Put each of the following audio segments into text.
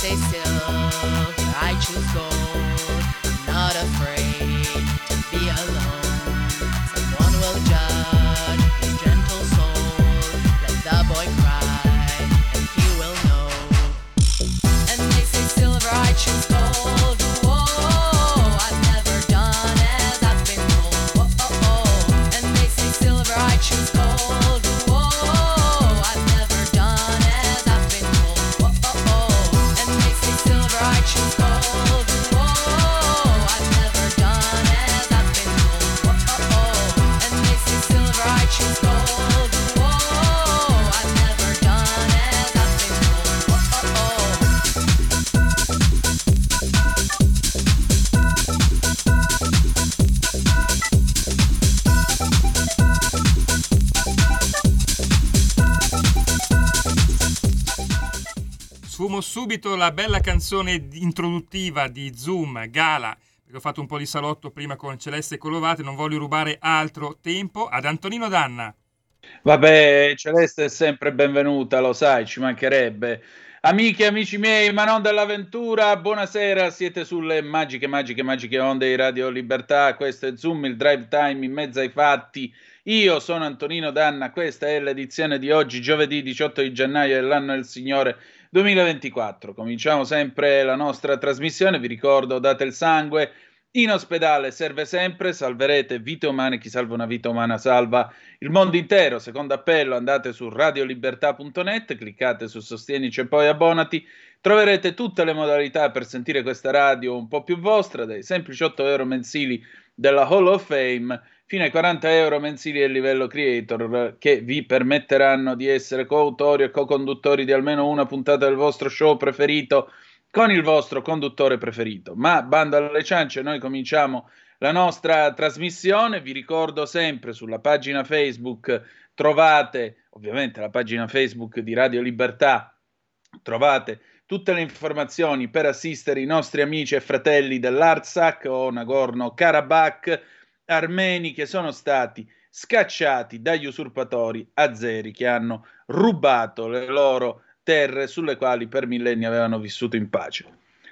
stay still. I choose gold. Subito la bella canzone introduttiva di Zoom, Gala, perché ho fatto un po' di salotto prima con Celeste Colovate, non voglio rubare altro tempo, ad Antonino Danna. Vabbè, Celeste è sempre benvenuta, lo sai, ci mancherebbe. Amiche amici miei, ma non dell'avventura, buonasera, siete sulle magiche, magiche, magiche onde di Radio Libertà, questo è Zoom, il drive time in mezzo ai fatti. Io sono Antonino Danna, questa è l'edizione di oggi, giovedì 18 di gennaio dell'anno del Signore 2024. Cominciamo sempre la nostra trasmissione, vi ricordo, date il sangue, in ospedale serve sempre, salverete vite umane, chi salva una vita umana salva il mondo intero. Secondo appello andate su radiolibertà.net, cliccate su Sostienici e poi abbonati, troverete tutte le modalità per sentire questa radio un po' più vostra, dai semplici 8 euro mensili della Hall of Fame fino ai 40 euro mensili del livello creator che vi permetteranno di essere coautori e co-conduttori di almeno una puntata del vostro show preferito con il vostro conduttore preferito. Ma bando alle ciance, noi cominciamo la nostra trasmissione. Vi ricordo sempre sulla pagina Facebook trovate ovviamente la pagina Facebook di Radio Libertà, trovate tutte le informazioni per assistere i nostri amici e fratelli dell'Artsakh o Nagorno-Karabakh armeni che sono stati scacciati dagli usurpatori azeri che hanno rubato le loro terre sulle quali per millenni avevano vissuto in pace.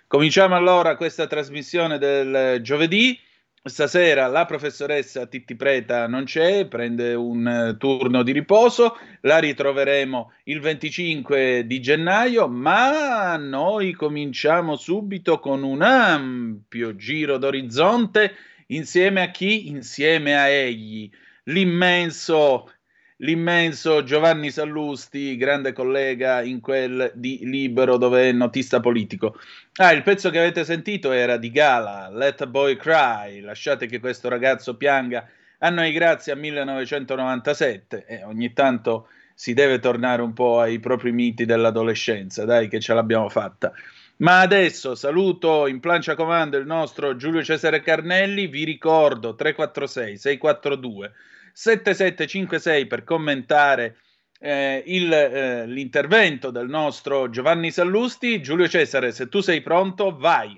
Cominciamo allora questa trasmissione del giovedì. Stasera la professoressa Titti Preta non c'è, prende un eh, turno di riposo, la ritroveremo il 25 di gennaio, ma noi cominciamo subito con un ampio giro d'orizzonte insieme a chi? Insieme a egli, l'immenso l'immenso Giovanni Sallusti, grande collega in quel di Libero dove è notista politico. Ah, il pezzo che avete sentito era di Gala, Let a Boy Cry, lasciate che questo ragazzo pianga, a noi grazie a 1997 e ogni tanto si deve tornare un po' ai propri miti dell'adolescenza, dai che ce l'abbiamo fatta. Ma adesso saluto in plancia comando il nostro Giulio Cesare Carnelli, vi ricordo 346 642 7756 per commentare eh, il, eh, l'intervento del nostro Giovanni Sallusti. Giulio Cesare, se tu sei pronto, vai.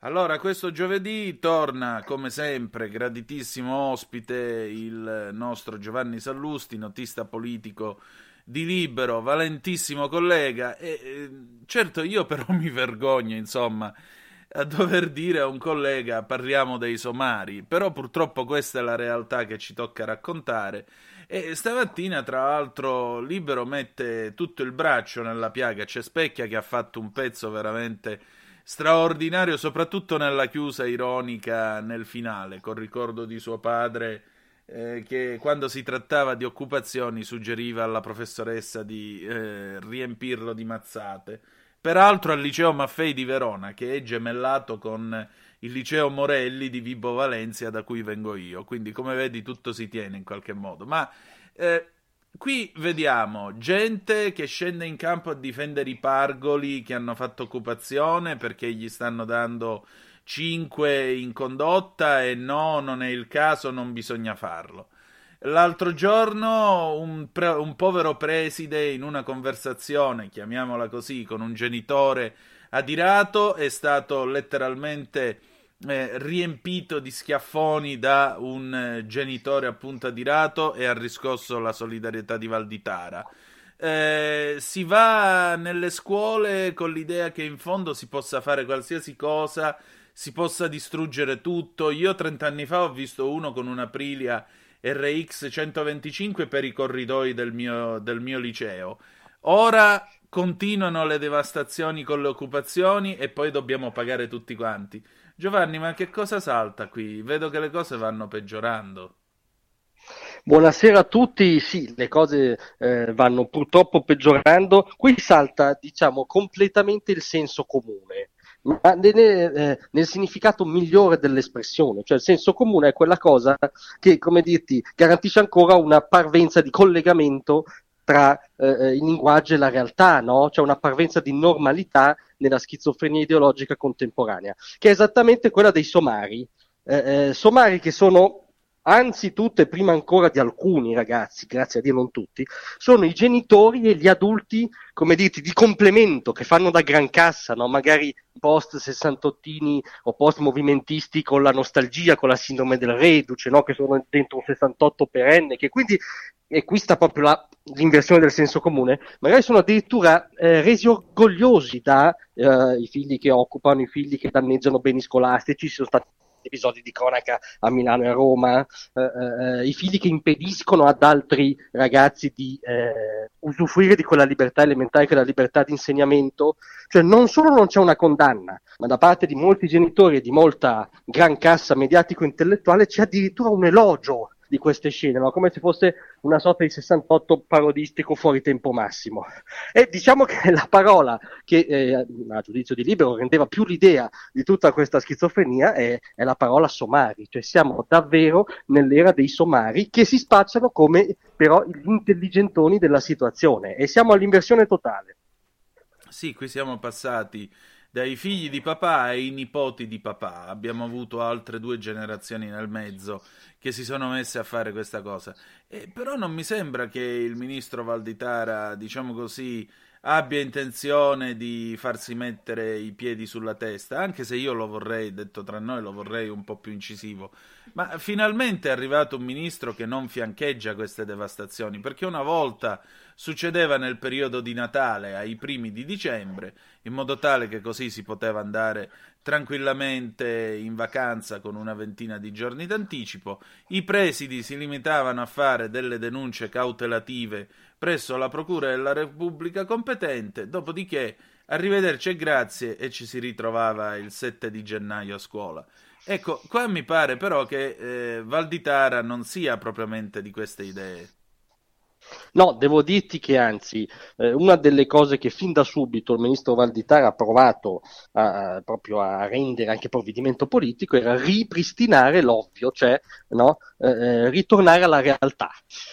Allora, questo giovedì torna come sempre, graditissimo ospite, il nostro Giovanni Sallusti, notista politico di Libero, valentissimo collega. E, eh, certo, io però mi vergogno, insomma, a dover dire a un collega parliamo dei somari, però purtroppo questa è la realtà che ci tocca raccontare. E stamattina, tra l'altro, Libero mette tutto il braccio nella piaga. C'è Specchia che ha fatto un pezzo veramente straordinario, soprattutto nella chiusa ironica nel finale, col ricordo di suo padre. Eh, che quando si trattava di occupazioni suggeriva alla professoressa di eh, riempirlo di mazzate. Peraltro al liceo Maffei di Verona, che è gemellato con il liceo Morelli di Vibo Valencia, da cui vengo io. Quindi, come vedi, tutto si tiene in qualche modo. Ma eh, qui vediamo gente che scende in campo a difendere i pargoli che hanno fatto occupazione perché gli stanno dando 5 in condotta e no, non è il caso, non bisogna farlo. L'altro giorno un, pre- un, povero preside in una conversazione, chiamiamola così, con un genitore adirato è stato letteralmente eh, riempito di schiaffoni da un eh, genitore appunto adirato e ha riscosso la solidarietà di Valditara. Eh, si va nelle scuole con l'idea che in fondo si possa fare qualsiasi cosa, si possa distruggere tutto. Io 30 anni fa ho visto uno con una Aprilia RX 125 per i corridoi del mio, del mio liceo. Ora continuano le devastazioni con le occupazioni e poi dobbiamo pagare tutti quanti. Giovanni, ma che cosa salta qui? Vedo che le cose vanno peggiorando. Buonasera a tutti, sì, le cose eh, vanno purtroppo peggiorando. Qui salta, diciamo, completamente il senso comune ma nel, eh, nel, significato migliore dell'espressione, cioè il senso comune è quella cosa che, come dirti, garantisce ancora una parvenza di collegamento tra eh, il linguaggio e la realtà, no? C'è una parvenza di normalità nella schizofrenia ideologica contemporanea, che è esattamente quella dei somari. Eh, eh somari che sono anzitutto e prima ancora di alcuni ragazzi, grazie a Dio non tutti, sono i genitori e gli adulti, come dirti, di complemento che fanno da gran cassa, no? magari post sessantottini o post movimentisti con la nostalgia, con la sindrome del reduce, no? che sono dentro un 68 perenne, che quindi, e qui sta proprio la, l'inversione del senso comune, magari sono addirittura eh, resi orgogliosi da eh, figli che occupano, i figli che danneggiano beni scolastici, ci sono stati episodi di cronaca a Milano e a Roma, eh, eh, i figli che impediscono ad altri ragazzi di eh, usufruire di quella libertà elementare che è la libertà di insegnamento, cioè non solo non c'è una condanna, ma da parte di molti genitori e di molta gran cassa mediatico-intellettuale c'è addirittura un elogio di queste scene, no? come se fosse una sorta di 68 parodistico fuori tempo massimo. E diciamo che la parola che eh, a giudizio di Libero rendeva più l'idea di tutta questa schizofrenia è, è la parola somari, cioè siamo davvero nell'era dei somari che si spacciano come però gli intelligentoni della situazione e siamo all'inversione totale. Sì, qui siamo passati dai figli di papà ai nipoti di papà. Abbiamo avuto altre due generazioni nel mezzo che si sono messe a fare questa cosa. E però non mi sembra che il ministro Valditara, diciamo così, abbia intenzione di farsi mettere i piedi sulla testa, anche se io lo vorrei, detto tra noi, lo vorrei un po' più incisivo. Ma finalmente è arrivato un ministro che non fiancheggia queste devastazioni, perché una volta succedeva nel periodo di Natale, ai primi di dicembre, in modo tale che così si poteva andare tranquillamente in vacanza con una ventina di giorni d'anticipo. I presidi si limitavano a fare delle denunce cautelative presso la Procura della Repubblica competente, dopodiché arrivederci e grazie e ci si ritrovava il 7 di gennaio a scuola. Ecco, qua mi pare però che eh, Valditara non sia propriamente di queste idee. No, devo dirti che anzi, eh, una delle cose che fin da subito il ministro Valditara ha provato a, proprio a rendere anche provvedimento politico era ripristinare l'ovvio, cioè no, eh, eh ritornare alla realtà.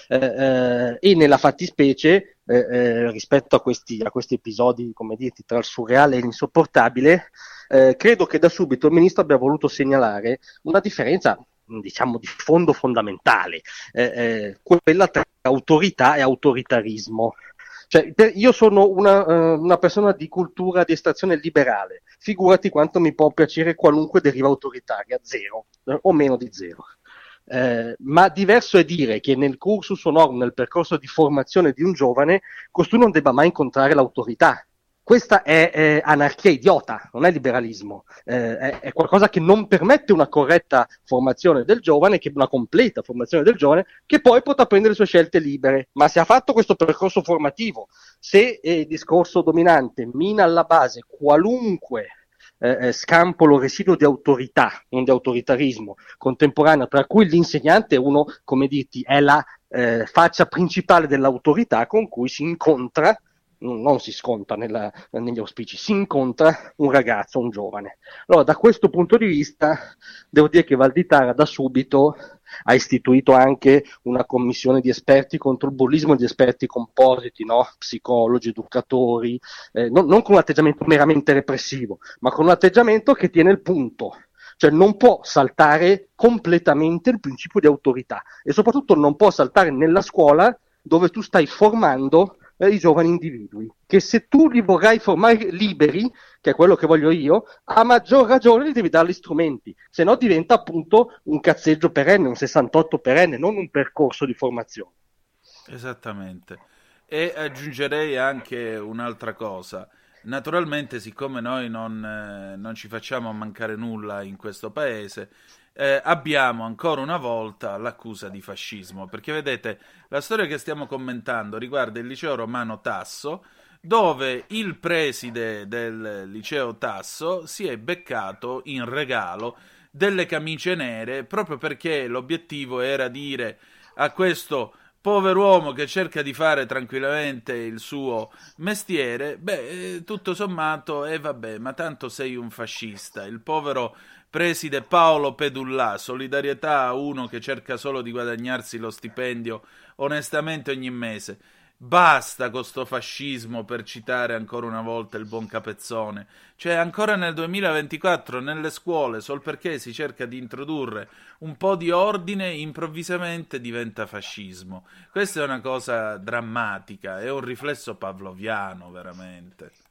Eh, eh e nella fattispecie, eh, rispetto a questi, a questi, episodi, come dirti, tra il surreale e l'insopportabile, credo che da subito il ministro abbia voluto segnalare una differenza diciamo di fondo fondamentale, eh, eh, quella tra autorità e autoritarismo. Cioè, per, io sono una, uh, una, persona di cultura di estrazione liberale, figurati quanto mi può piacere qualunque deriva autoritaria, zero, eh, o meno di zero. Eh, ma diverso è dire che nel cursus honorum, nel percorso di formazione di un giovane, costui non debba mai incontrare l'autorità, questa è, è, anarchia idiota, non è liberalismo, eh, è, è, qualcosa che non permette una corretta formazione del giovane, che una completa formazione del giovane, che poi potrà prendere le sue scelte libere. Ma se ha fatto questo percorso formativo, se il discorso dominante mina alla base qualunque eh, eh scampolo residuo di autorità, non di autoritarismo contemporaneo, tra cui l'insegnante è uno, come dirti, è la eh, faccia principale dell'autorità con cui si incontra non si sconta nella, negli auspici, si incontra un ragazzo, un giovane. Allora, da questo punto di vista, devo dire che Valditara da subito ha istituito anche una commissione di esperti contro il bullismo, di esperti compositi, no? psicologi, educatori, eh, non, non con un atteggiamento meramente repressivo, ma con un atteggiamento che tiene il punto, cioè non può saltare completamente il principio di autorità e soprattutto non può saltare nella scuola dove tu stai formando eh, i giovani individui, che se tu li vorrai formare liberi, che è quello che voglio io, a maggior ragione gli devi dare gli strumenti, se no diventa appunto un cazzeggio perenne, un 68 perenne, non un percorso di formazione. Esattamente. E aggiungerei anche un'altra cosa. Naturalmente, siccome noi non, eh, non ci facciamo mancare nulla in questo paese, eh, abbiamo ancora una volta l'accusa di fascismo, perché vedete, la storia che stiamo commentando riguarda il liceo romano Tasso, dove il preside del liceo Tasso si è beccato in regalo delle camicie nere proprio perché l'obiettivo era dire a questo povero uomo che cerca di fare tranquillamente il suo mestiere, beh, tutto sommato, e eh, vabbè, ma tanto sei un fascista. Il povero preside Paolo Pedullà, solidarietà a uno che cerca solo di guadagnarsi lo stipendio onestamente ogni mese. Basta con sto fascismo per citare ancora una volta il buon Capezzone. Cioè, ancora nel 2024 nelle scuole, sol perché si cerca di introdurre un po' di ordine, improvvisamente diventa fascismo. Questa è una cosa drammatica, è un riflesso pavloviano, veramente.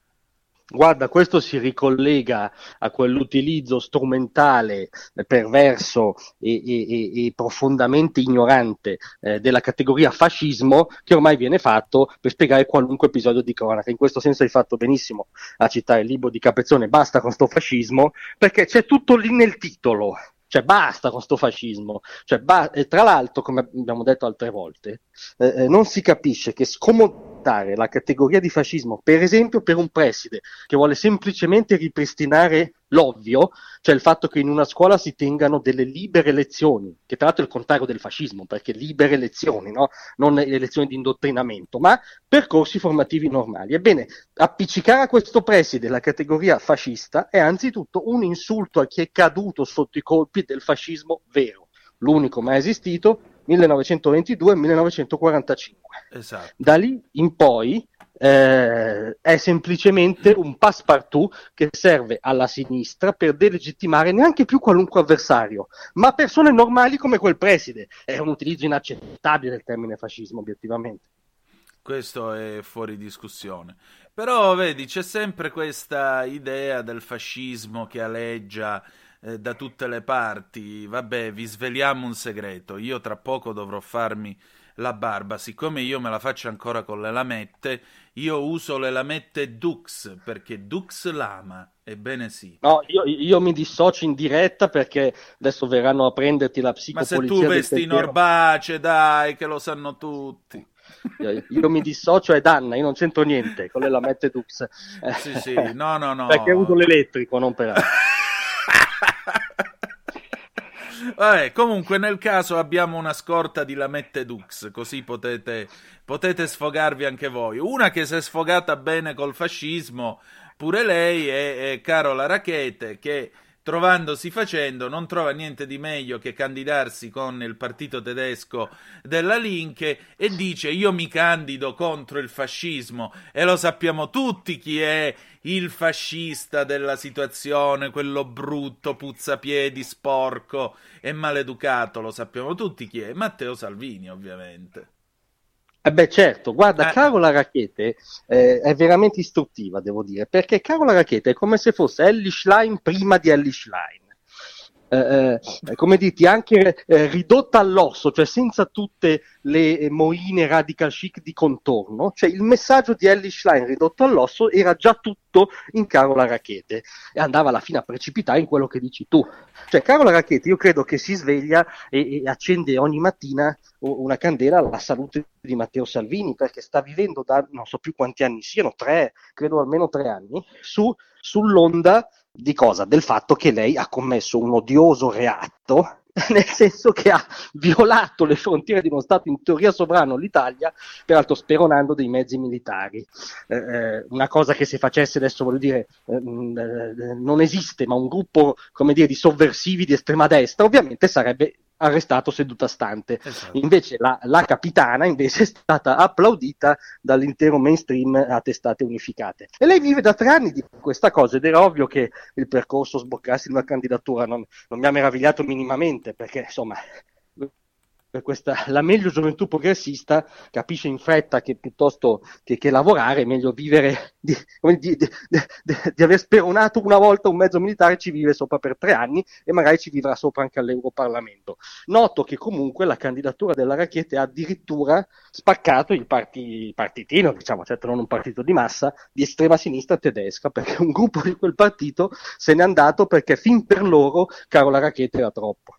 Guarda, questo si ricollega a quell'utilizzo strumentale, eh, perverso e, e, e profondamente ignorante eh, della categoria fascismo che ormai viene fatto per spiegare qualunque episodio di cronaca. In questo senso hai fatto benissimo a citare il libro di Capezzone, basta con sto fascismo, perché c'è tutto lì nel titolo. Cioè basta con sto fascismo. Cioè, ba- e tra l'altro, come abbiamo detto altre volte, eh, eh non si capisce che scomodare la categoria di fascismo, per esempio per un preside che vuole semplicemente ripristinare l'ovvio, cioè il fatto che in una scuola si tengano delle libere lezioni, che tra l'altro è il contrario del fascismo, perché libere lezioni, no? non le lezioni di indottrinamento, ma percorsi formativi normali. Ebbene, appiccicare a questo preside la categoria fascista è anzitutto un insulto a chi è caduto sotto i colpi del fascismo vero, l'unico mai esistito 1922-1945. Esatto. Da lì in poi eh, è semplicemente un passepartout che serve alla sinistra per delegittimare neanche più qualunque avversario, ma persone normali come quel preside. È un utilizzo inaccettabile del termine fascismo, obiettivamente. Questo è fuori discussione. Però vedi, c'è sempre questa idea del fascismo che aleggia eh, da tutte le parti. Vabbè, vi sveliamo un segreto. Io tra poco dovrò farmi la barba. Siccome io me la faccio ancora con le lamette, io uso le lamette Dux perché Dux lama. Ebbene sì. No, io, io, mi dissocio in diretta perché adesso verranno a prenderti la psicopolizia. Ma se tu vesti in orbace, dai, che lo sanno tutti. Io, io mi dissocio è Danna, io non c'entro niente con le lamette Dux. Sì, sì, no, no, no. perché uso l'elettrico, non per altro. Vabbè, comunque nel caso abbiamo una scorta di Lamette Dux, così potete, potete sfogarvi anche voi. Una che si è sfogata bene col fascismo, pure lei è, è Carola Rachete, che trovandosi facendo, non trova niente di meglio che candidarsi con il partito tedesco della Linke e dice io mi candido contro il fascismo e lo sappiamo tutti chi è il fascista della situazione, quello brutto, puzzapiedi, sporco e maleducato, lo sappiamo tutti chi è, Matteo Salvini ovviamente. Eh beh, certo, guarda, eh. Carola Rachete eh, è veramente istruttiva, devo dire, perché Carola Rachete è come se fosse Ellie Schlein prima di Ellie Schlein. Eh, eh, come diti, anche eh, ridotta all'osso, cioè senza tutte le moine radical chic di contorno, cioè il messaggio di Ellie Schlein ridotto all'osso era già tutto in Carola Rachete e andava alla fine a precipitare in quello che dici tu. Cioè Carola Rachete io credo che si sveglia e, e accende ogni mattina una candela alla salute di Matteo Salvini perché sta vivendo da non so più quanti anni siano, tre, credo almeno tre anni, su, sull'onda di cosa? Del fatto che lei ha commesso un odioso reato nel senso che ha violato le frontiere di uno Stato in teoria sovrano, l'Italia, peraltro speronando dei mezzi militari. Eh, eh una cosa che se facesse adesso, voglio dire, eh, eh, non esiste, ma un gruppo, come dire, di sovversivi di estrema destra, ovviamente sarebbe arrestato seduta stante. Esatto. Invece la, la, capitana invece è stata applaudita dall'intero mainstream a testate unificate. E lei vive da tre anni di questa cosa ed era ovvio che il percorso sboccasse in una candidatura non, non mi ha meravigliato minimamente perché insomma per questa, la meglio gioventù progressista capisce in fretta che piuttosto che, che lavorare è meglio vivere di, di, di, di, aver speronato una volta un mezzo militare ci vive sopra per tre anni e magari ci vivrà sopra anche all'Europarlamento. Noto che comunque la candidatura della Racchete ha addirittura spaccato il, parti, il partitino, diciamo, certo non un partito di massa, di estrema sinistra tedesca, perché un gruppo di quel partito se n'è andato perché fin per loro Carola Racchete era troppo.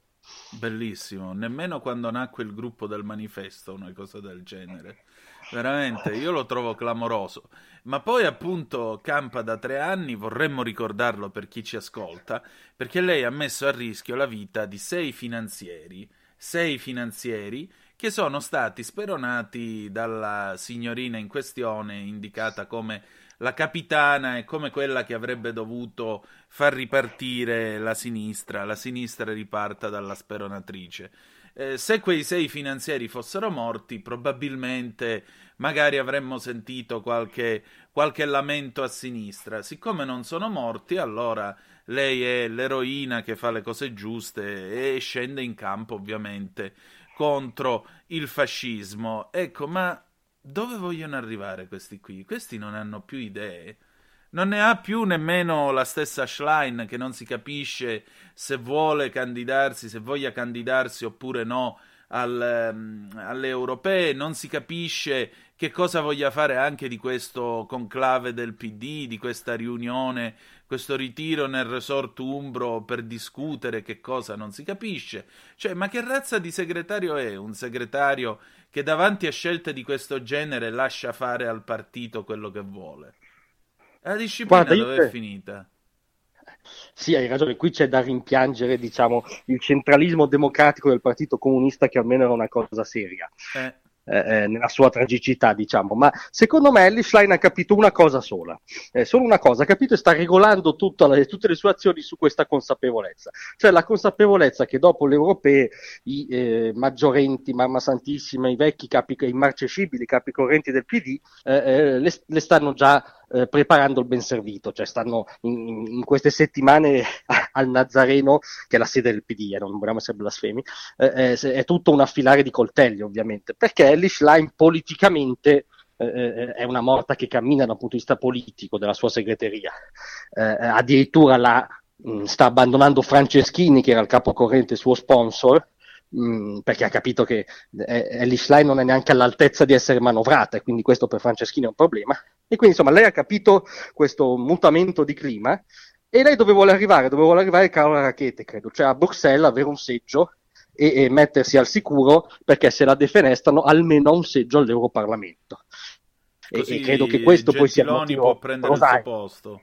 Bellissimo, nemmeno quando nacque il gruppo del manifesto, una cosa del genere. Veramente, io lo trovo clamoroso. Ma poi appunto campa da tre anni, vorremmo ricordarlo per chi ci ascolta, perché lei ha messo a rischio la vita di sei finanzieri, sei finanzieri che sono stati speronati dalla signorina in questione, indicata come la capitana è come quella che avrebbe dovuto far ripartire la sinistra, la sinistra riparta dalla speronatrice. Eh, se quei sei finanzieri fossero morti, probabilmente magari avremmo sentito qualche, qualche lamento a sinistra. Siccome non sono morti, allora lei è l'eroina che fa le cose giuste e scende in campo, ovviamente, contro il fascismo. Ecco, ma dove vogliono arrivare questi qui? Questi non hanno più idee. Non ne ha più nemmeno la stessa Schlein che non si capisce se vuole candidarsi, se voglia candidarsi oppure no al, um, alle europee, non si capisce che cosa voglia fare anche di questo conclave del PD, di questa riunione, questo ritiro nel resort Umbro per discutere che cosa non si capisce. Cioè, ma che razza di segretario è un segretario che davanti a scelte di questo genere lascia fare al partito quello che vuole. La disciplina Guarda, dove è finita? Sì, hai ragione, qui c'è da rimpiangere diciamo, il centralismo democratico del Partito Comunista che almeno era una cosa seria. Eh. Eh, eh, nella sua tragicità, diciamo. Ma secondo me Ellie Schlein ha capito una cosa sola, eh, solo una cosa, ha capito e sta regolando le, tutte le sue azioni su questa consapevolezza, cioè la consapevolezza che dopo le europee i eh, maggiorenti, mamma santissima, i vecchi capi, i marcescibili capi correnti del PD eh, eh, le, le stanno già eh, preparando il ben servito, cioè stanno in, in, queste settimane al Nazareno, che è la sede del PD, eh, non vogliamo essere blasfemi, eh, è, è, tutto un affilare di coltelli ovviamente, perché Ellie Schlein politicamente eh, eh, è una morta che cammina dal punto di vista politico della sua segreteria, addirittura la, mh, mm, sta abbandonando Franceschini, che era il capo corrente suo sponsor, Mm, perché ha capito che eh, Ellie Schlein non è neanche all'altezza di essere manovrata e quindi questo per Franceschini è un problema. E quindi insomma lei ha capito questo mutamento di clima e lei dove vuole arrivare? Dove vuole arrivare Carola Rachete, credo, cioè a Bruxelles avere un seggio e, e, mettersi al sicuro perché se la defenestrano almeno un seggio all'Europarlamento. E, e, credo che questo poi sia il motivo può prendere il suo posto.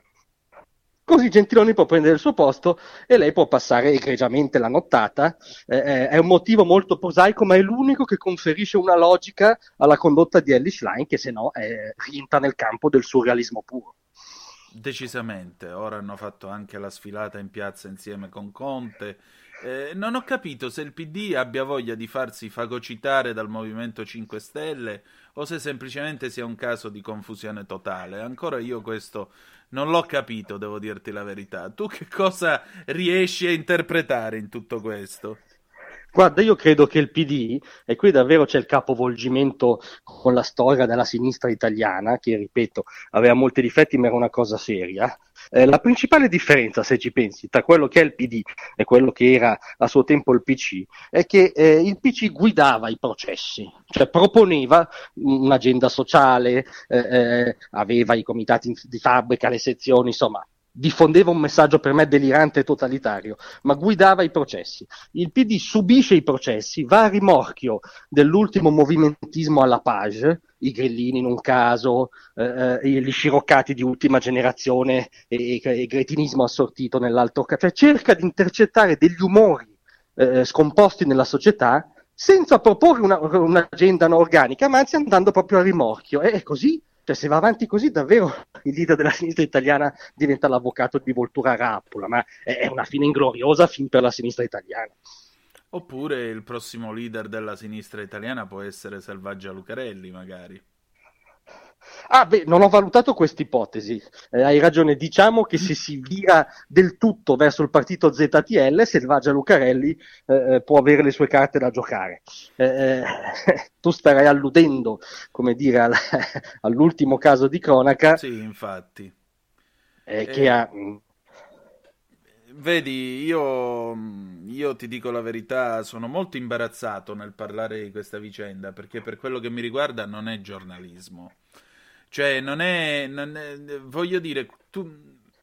Così Gentiloni può prendere il suo posto e lei può passare egregiamente la nottata. Eh, è un motivo molto prosaico, ma è l'unico che conferisce una logica alla condotta di Ellie Schlein, che se no eh, rientra nel campo del surrealismo puro. Decisamente, ora hanno fatto anche la sfilata in piazza insieme con Conte. Eh, non ho capito se il PD abbia voglia di farsi fagocitare dal Movimento 5 Stelle o se semplicemente sia un caso di confusione totale. Ancora io questo non l'ho capito, devo dirti la verità. Tu che cosa riesci a interpretare in tutto questo? Guarda, io credo che il PD, e qui davvero c'è il capovolgimento con la storia della sinistra italiana, che ripeto, aveva molti difetti ma era una cosa seria, Eh, la principale differenza, se ci pensi, tra quello che è il PD e quello che era a suo tempo il PC, è che eh, il PC guidava i processi, cioè proponeva un'agenda sociale, eh, eh, aveva i comitati di fabbrica, le sezioni, insomma, diffondeva un messaggio per me delirante e totalitario, ma guidava i processi. Il PD subisce i processi, va a rimorchio dell'ultimo movimentismo alla page, i grillini in un caso, eh, eh gli sciroccati di ultima generazione e, il gretinismo assortito nell'altro caso, cioè cerca di intercettare degli umori eh, scomposti nella società senza proporre una, un'agenda organica, ma anzi andando proprio a rimorchio. E così cioè, se va avanti così, davvero il leader della sinistra italiana diventa l'avvocato di Voltura Rappola, ma è una fine ingloriosa fin per la sinistra italiana. Oppure il prossimo leader della sinistra italiana può essere Selvaggia Lucarelli, magari. Ah, beh, non ho valutato questa ipotesi. Eh, hai ragione. Diciamo che se si vira del tutto verso il partito ZTL, Selvaggia Lucarelli eh, eh, può avere le sue carte da giocare. Eh, eh tu starai alludendo, come dire, al, all'ultimo caso di cronaca. Sì, infatti. Eh, che ha. Mm, vedi, io, io, ti dico la verità, sono molto imbarazzato nel parlare di questa vicenda perché per quello che mi riguarda non è giornalismo. Cioè, non è, non è voglio dire, tu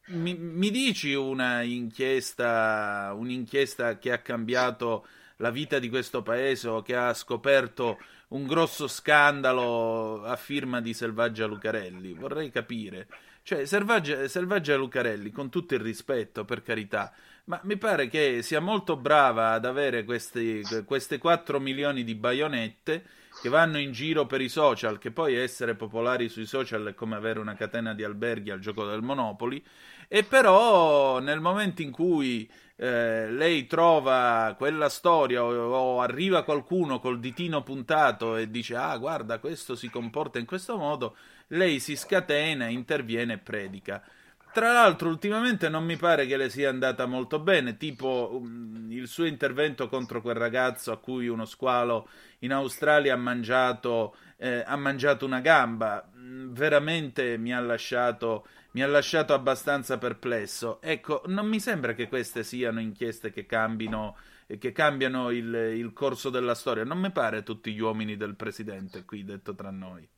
mi, mi, dici una inchiesta, un'inchiesta che ha cambiato la vita di questo paese o che ha scoperto un grosso scandalo a firma di Selvaggia Lucarelli? Vorrei capire. Cioè, Selvaggia, Selvaggia Lucarelli, con tutto il rispetto, per carità, ma mi pare che sia molto brava ad avere questi, queste 4 milioni di baionette che vanno in giro per i social, che poi essere popolari sui social è come avere una catena di alberghi al gioco del Monopoli, e però nel momento in cui eh, lei trova quella storia o, o, arriva qualcuno col ditino puntato e dice ah guarda questo si comporta in questo modo, lei si scatena, interviene e predica. Tra l'altro, ultimamente non mi pare che le sia andata molto bene, tipo um, il suo intervento contro quel ragazzo a cui uno squalo in Australia ha mangiato, eh, ha mangiato una gamba. Mm, veramente mi ha, lasciato, mi ha lasciato abbastanza perplesso. Ecco, non mi sembra che queste siano inchieste che cambino che cambiano il, il corso della storia. Non mi pare tutti gli uomini del presidente qui, detto tra noi.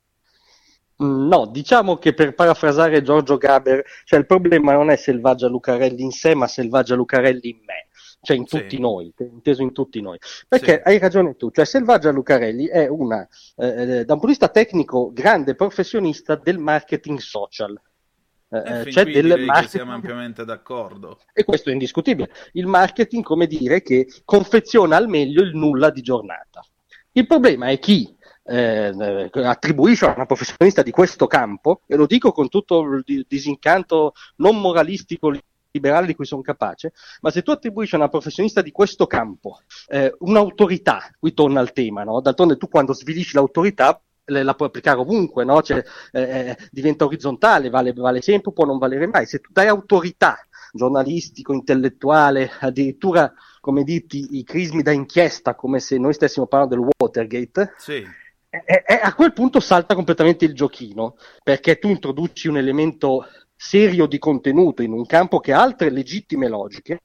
Mm, no, diciamo che per parafrasare Giorgio Gaber, cioè il problema non è Selvaggia Lucarelli in sé, ma Selvaggia Lucarelli in me, cioè in tutti sì. noi, inteso in tutti noi. Perché sì. hai ragione tu, cioè Selvaggia Lucarelli è una, eh, eh, da un punto di vista tecnico, grande professionista del marketing social. Eh, eh cioè del marketing... siamo ampiamente d'accordo. E questo è indiscutibile. Il marketing, come dire, che confeziona al meglio il nulla di giornata. Il problema è chi eh, attribuisce a una professionista di questo campo, e lo dico con tutto il disincanto non moralistico liberale di cui sono capace, ma se tu attribuisci a una professionista di questo campo eh, un'autorità, qui torna al tema, no? d'altronde tu quando svilisci l'autorità la puoi applicare ovunque, no? cioè, eh, eh, diventa orizzontale, vale, vale sempre, può non valere mai. Se tu dai autorità giornalistico, intellettuale, addirittura, come dirti, i crismi da inchiesta, come se noi stessimo parlando del Watergate, sì e, e a quel punto salta completamente il giochino, perché tu introduci un elemento serio di contenuto in un campo che ha altre legittime logiche.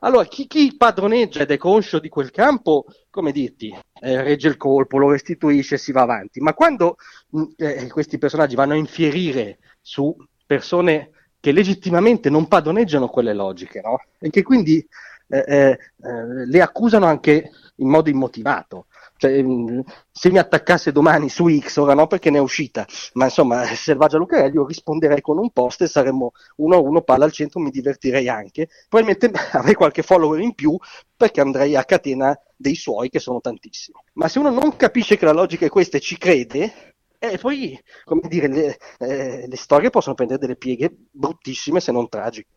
Allora, chi, chi padroneggia ed è conscio di quel campo, come dirti, eh, regge il colpo, lo restituisce e si va avanti. Ma quando mm, eh, questi personaggi vanno a infierire su persone che legittimamente non padroneggiano quelle logiche, no? E che quindi eh, eh, eh le accusano anche in modo immotivato. Cioè, mm, se mi attaccasse domani su X, ora no perché ne è uscita, ma insomma, Selvaggia Lucarelli, io risponderei con un post e saremmo uno a uno, palla al centro, mi divertirei anche. Probabilmente avrei qualche follower in più perché andrei a catena dei suoi, che sono tantissimi. Ma se uno non capisce che la logica è questa e ci crede, e eh, poi, come dire, le, eh, le storie possono prendere delle pieghe bruttissime se non tragiche.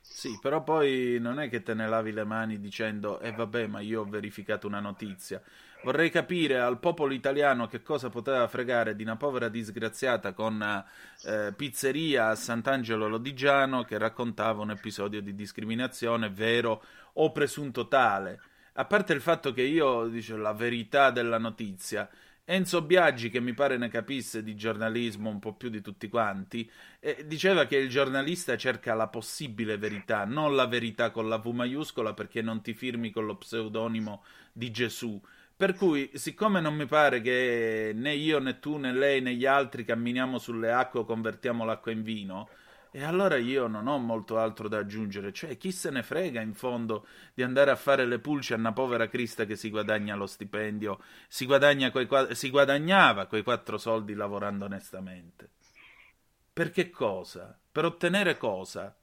Sì, però poi non è che te ne lavi le mani dicendo, eh vabbè, ma io ho verificato una notizia. Vorrei capire al popolo italiano che cosa poteva fregare di una povera disgraziata con eh, pizzeria a Sant'Angelo Lodigiano che raccontava un episodio di discriminazione vero o presunto tale. A parte il fatto che io dico la verità della notizia, Enzo Biaggi, che mi pare ne capisse di giornalismo un po' più di tutti quanti, eh, diceva che il giornalista cerca la possibile verità, non la verità con la V maiuscola perché non ti firmi con lo pseudonimo di Gesù. Per cui, siccome non mi pare che né io né tu né lei né gli altri camminiamo sulle acque o convertiamo l'acqua in vino, e allora io non ho molto altro da aggiungere, cioè chi se ne frega in fondo di andare a fare le pulci a una povera Crista che si guadagna lo stipendio, si, guadagna quei, si guadagnava quei quattro soldi lavorando onestamente. Per che cosa? Per ottenere cosa?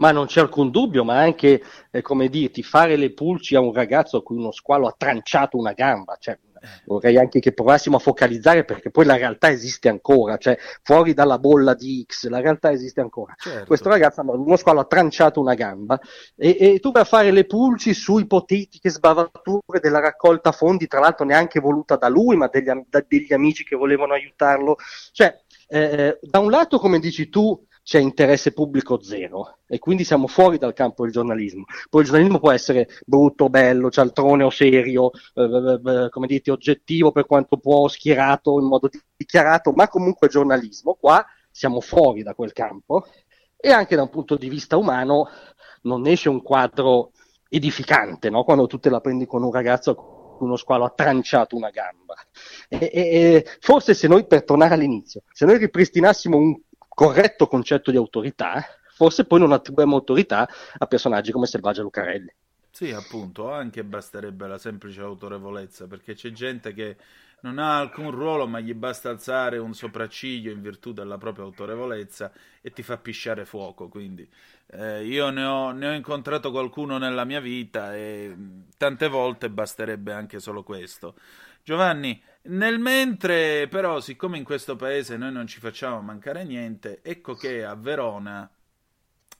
Ma non c'è alcun dubbio, ma anche, eh, come dirti, fare le pulci a un ragazzo a cui uno squalo ha tranciato una gamba, cioè, vorrei anche che provassimo a focalizzare perché poi la realtà esiste ancora, cioè fuori dalla bolla di X, la realtà esiste ancora. Certo. Questo ragazzo, uno squalo ha tranciato una gamba e, e, tu vai a fare le pulci su ipotetiche sbavature della raccolta fondi, tra l'altro neanche voluta da lui, ma degli, da, degli amici che volevano aiutarlo. Cioè, eh, da un lato, come dici tu, c'è interesse pubblico zero e quindi siamo fuori dal campo del giornalismo. Poi il giornalismo può essere brutto, bello, cialtrone o serio, eh, eh, eh, come dite, oggettivo per quanto può, schierato in modo dichiarato, ma comunque giornalismo. Qua siamo fuori da quel campo e anche da un punto di vista umano non esce un quadro edificante, no? quando tu te la prendi con un ragazzo uno squalo ha tranciato una gamba. E, e forse se noi, per tornare all'inizio, se noi ripristinassimo un corretto concetto di autorità, forse poi non attribuiamo autorità a personaggi come Selvaggia Lucarelli. Sì, appunto, anche basterebbe la semplice autorevolezza, perché c'è gente che non ha alcun ruolo, ma gli basta alzare un sopracciglio in virtù della propria autorevolezza e ti fa pisciare fuoco. Quindi eh, io ne ho, ne ho, incontrato qualcuno nella mia vita e tante volte basterebbe anche solo questo. Giovanni, nel mentre, però, siccome in questo paese noi non ci facciamo mancare niente, ecco che a Verona.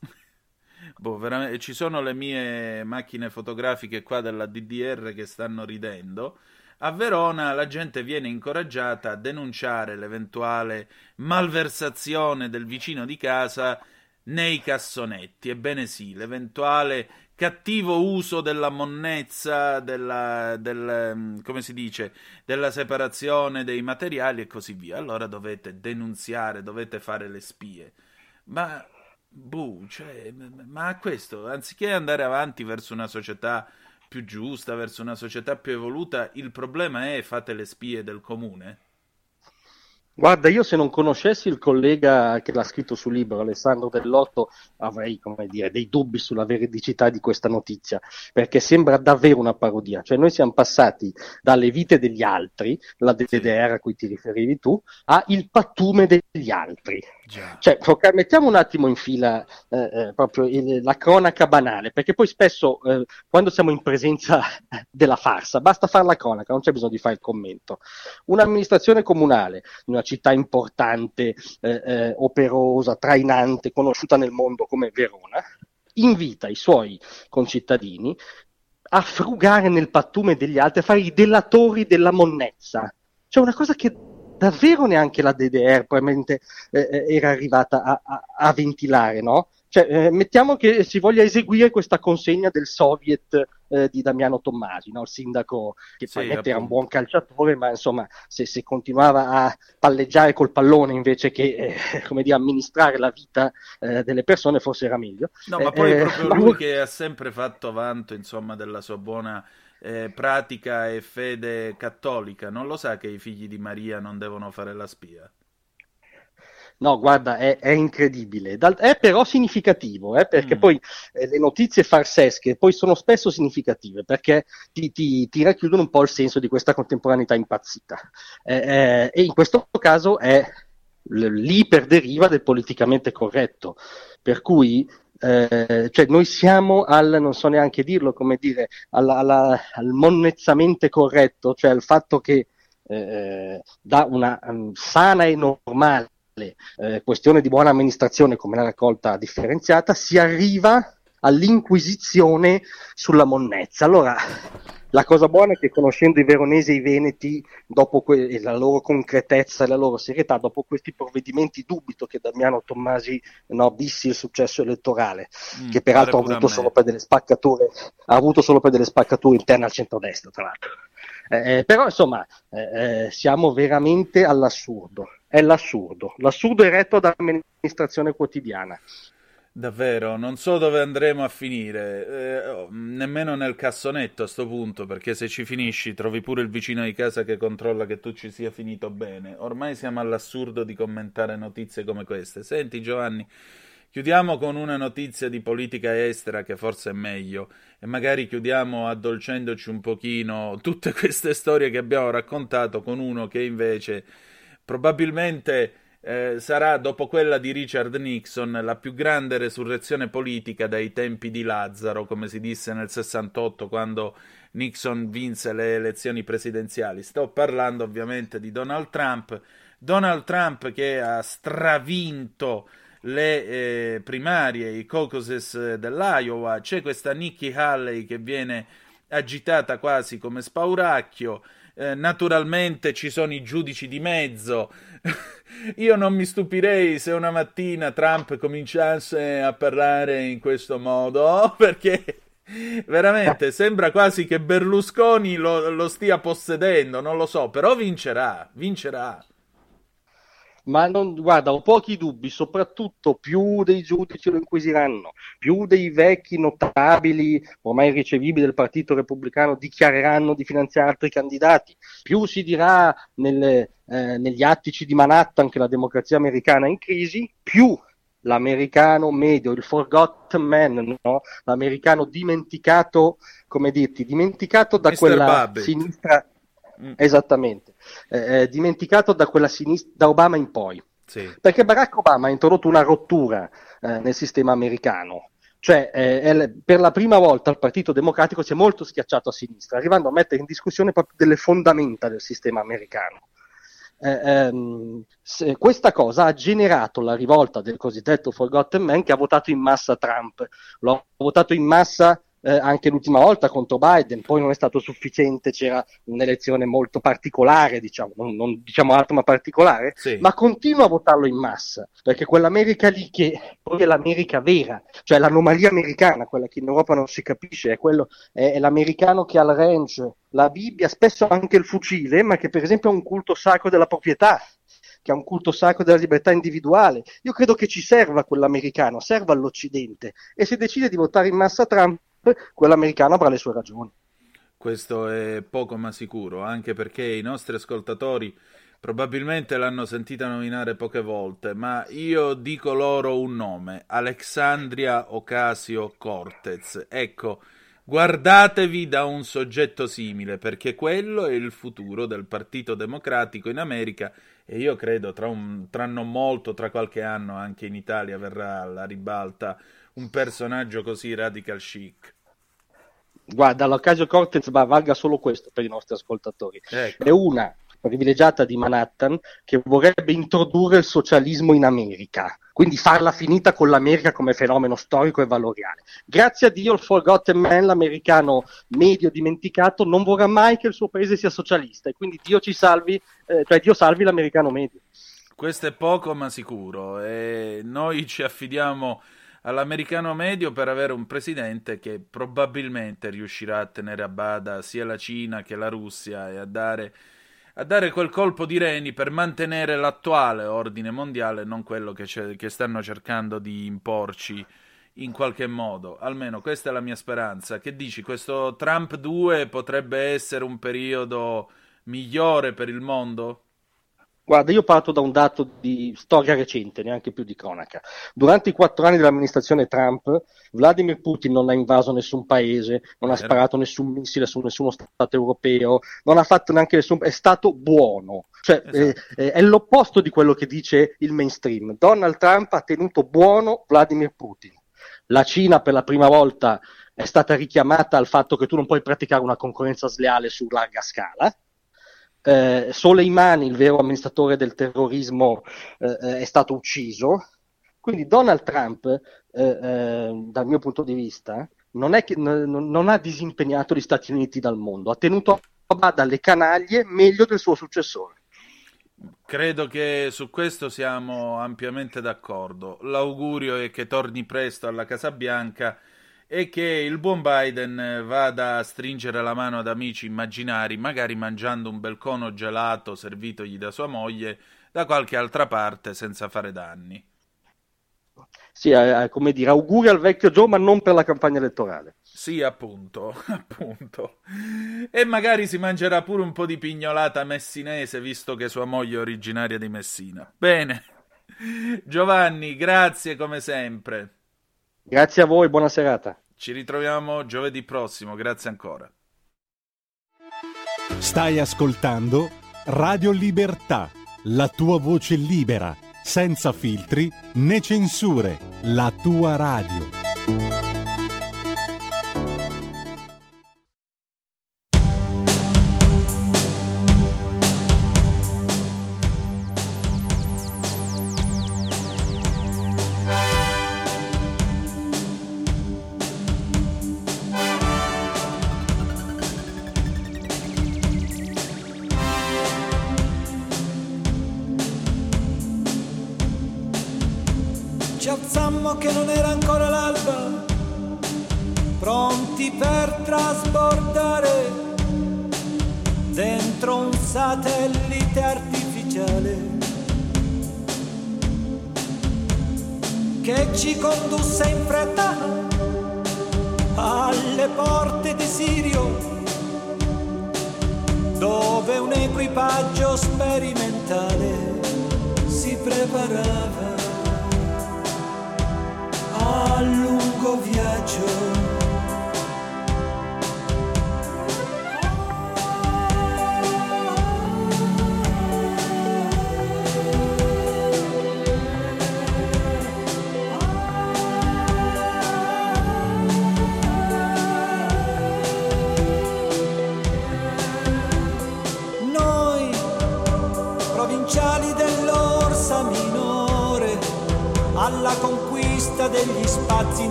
boh, veramente, ci sono le mie macchine fotografiche qua della DDR che stanno ridendo. A Verona la gente viene incoraggiata a denunciare l'eventuale malversazione del vicino di casa nei cassonetti. Ebbene sì, l'eventuale cattivo uso della monnezza, della, del, mm, come si dice, della separazione dei materiali e così via. Allora dovete denunziare, dovete fare le spie. Ma, buh, cioè, ma questo, anziché andare avanti verso una società più giusta, verso una società più evoluta, il problema è fate le spie del comune? Guarda, io se non conoscessi il collega che l'ha scritto sul libro, Alessandro Dell'Otto, avrei come dire, dei dubbi sulla veridicità di questa notizia, perché sembra davvero una parodia. Cioè noi siamo passati dalle vite degli altri, la DDR a cui ti riferivi tu, a il pattume degli altri. Cioè, mettiamo un attimo in fila eh, eh, proprio il, la cronaca banale, perché poi spesso eh, quando siamo in presenza della farsa basta fare la cronaca, non c'è bisogno di fare il commento. Un'amministrazione comunale, una città importante, eh, eh, operosa, trainante, conosciuta nel mondo come Verona, invita i suoi concittadini a frugare nel pattume degli altri, a fare i delatori della monnezza. Cioè una cosa che davvero neanche la DDR probabilmente eh, eh, era arrivata a, a, a ventilare, no? Cioè, eh, mettiamo che si voglia eseguire questa consegna del Soviet eh, di Damiano Tommasi, no? il sindaco che sì, probabilmente era un buon calciatore, ma insomma se, se, continuava a palleggiare col pallone invece che eh, come dire, amministrare la vita eh, delle persone forse era meglio. No, ma poi è proprio lui che ha sempre fatto vanto insomma, della sua buona eh, pratica e fede cattolica, non lo sa che i figli di Maria non devono fare la spia? No, guarda, è, è incredibile, Dal, è però significativo, eh, perché mm. poi eh, le notizie farsesche poi sono spesso significative, perché ti, ti, ti, racchiudono un po' il senso di questa contemporaneità impazzita. Eh, eh e in questo caso è l'iperderiva del politicamente corretto, per cui eh, cioè noi siamo al, non so neanche dirlo, come dire, alla, alla, al monnezzamente corretto, cioè al fatto che eh, da una um, sana e normale eh, questione di buona amministrazione come la raccolta differenziata si arriva all'inquisizione sulla monnezza. Allora, la cosa buona è che conoscendo i veronesi e i veneti, dopo que- la loro concretezza e la loro serietà, dopo questi provvedimenti dubito che Damiano Tommasi no, dissi il successo elettorale, mm, che peraltro ha avuto, solo per delle spaccature, ha avuto solo per delle spaccature interne al centrodestra, tra l'altro. Eh, eh però insomma eh, eh, siamo veramente all'assurdo, è l'assurdo, l'assurdo è retto da amministrazione quotidiana. Davvero, non so dove andremo a finire, eh, oh, nemmeno nel cassonetto a sto punto, perché se ci finisci trovi pure il vicino di casa che controlla che tu ci sia finito bene. Ormai siamo all'assurdo di commentare notizie come queste. Senti Giovanni, chiudiamo con una notizia di politica estera che forse è meglio e magari chiudiamo addolcendoci un pochino tutte queste storie che abbiamo raccontato con uno che invece probabilmente eh, sarà, dopo quella di Richard Nixon, la più grande resurrezione politica dai tempi di Lazzaro, come si disse nel 68 quando Nixon vinse le elezioni presidenziali. Sto parlando ovviamente di Donald Trump. Donald Trump che ha stravinto le eh, primarie, i caucuses dell'Iowa, c'è questa Nikki Haley che viene agitata quasi come spauracchio, eh, naturalmente ci sono i giudici di mezzo, Io non mi stupirei se una mattina Trump cominciasse a parlare in questo modo, perché veramente sembra quasi che Berlusconi lo, lo stia possedendo, non lo so, però vincerà, vincerà ma non, guarda, ho pochi dubbi, soprattutto più dei giudici lo inquisiranno, più dei vecchi notabili, ormai irricevibili del Partito Repubblicano, dichiareranno di finanziare altri candidati, più si dirà nelle, eh, negli attici di Manhattan che la democrazia americana è in crisi, più l'americano medio, il forgotten man, no? l'americano dimenticato, come dirti, dimenticato da Mr. quella Babbitt. sinistra Mm. Esattamente, eh, eh, dimenticato da quella sinistra, da Obama in poi. Sì. Perché Barack Obama ha introdotto una rottura eh, nel sistema americano. Cioè, eh, per la prima volta il Partito Democratico si è molto schiacciato a sinistra, arrivando a mettere in discussione proprio delle fondamenta del sistema americano. Eh, ehm, questa cosa ha generato la rivolta del cosiddetto Forgotten Man che ha votato in massa Trump. L'ha votato in massa eh, anche l'ultima volta contro Biden, poi non è stato sufficiente, c'era un'elezione molto particolare, diciamo, non, non diciamo altro ma particolare, sì. ma continua a votarlo in massa, perché quell'America lì che poi è l'America vera, cioè l'anomalia americana, quella che in Europa non si capisce, è, quello, è, è l'americano che ha il range, la Bibbia, spesso anche il fucile, ma che per esempio ha un culto sacro della proprietà, che ha un culto sacro della libertà individuale. Io credo che ci serva quell'americano, serva all'Occidente e se decide di votare in massa Trump quello americano avrà le sue ragioni. Questo è poco ma sicuro, anche perché i nostri ascoltatori probabilmente l'hanno sentita nominare poche volte, ma io dico loro un nome, Alexandria Ocasio Cortez. Ecco, guardatevi da un soggetto simile, perché quello è il futuro del Partito Democratico in America e io credo tra, un, tra non molto, tra qualche anno anche in Italia verrà alla ribalta un personaggio così radical chic. Guarda, l'Ocasio Cortez valga solo questo per i nostri ascoltatori. Ecco. È una privilegiata di Manhattan che vorrebbe introdurre il socialismo in America, quindi farla finita con l'America come fenomeno storico e valoriale. Grazie a Dio il Forgotten Man, l'americano medio dimenticato, non vorrà mai che il suo paese sia socialista e quindi Dio ci salvi, eh, cioè Dio salvi l'americano medio. Questo è poco ma sicuro e noi ci affidiamo all'americano medio per avere un presidente che probabilmente riuscirà a tenere a bada sia la Cina che la Russia e a dare, a dare quel colpo di reni per mantenere l'attuale ordine mondiale, non quello che, che stanno cercando di imporci in qualche modo. Almeno questa è la mia speranza. Che dici? Questo Trump 2 potrebbe essere un periodo migliore per il mondo? Guarda, io parto da un dato di storia recente, neanche più di cronaca. Durante i quattro anni dell'amministrazione Trump, Vladimir Putin non ha invaso nessun paese, non ha sparato nessun missile su nessuno Stato europeo, non ha fatto neanche nessun... è stato buono. Cioè, esatto. eh, è l'opposto di quello che dice il mainstream. Donald Trump ha tenuto buono Vladimir Putin. La Cina per la prima volta è stata richiamata al fatto che tu non puoi praticare una concorrenza sleale su larga scala eh, Soleimani, il vero amministratore del terrorismo, eh, eh, è stato ucciso. Quindi Donald Trump, eh, eh, dal mio punto di vista, non, che, n- non, ha disimpegnato gli Stati Uniti dal mondo, ha tenuto a bada le canaglie meglio del suo successore. Credo che su questo siamo ampiamente d'accordo. L'augurio è che torni presto alla Casa Bianca e che il buon Biden vada a stringere la mano ad amici immaginari, magari mangiando un bel cono gelato servitogli da sua moglie da qualche altra parte senza fare danni. Sì, eh, come dire, auguri al vecchio Joe, ma non per la campagna elettorale. Sì, appunto, appunto. E magari si mangerà pure un po' di pignolata messinese, visto che sua moglie è originaria di Messina. Bene. Giovanni, grazie come sempre. Grazie a voi, buona serata. Ci ritroviamo giovedì prossimo, grazie ancora. Stai ascoltando Radio Libertà, la tua voce libera, senza filtri né censure, la tua radio.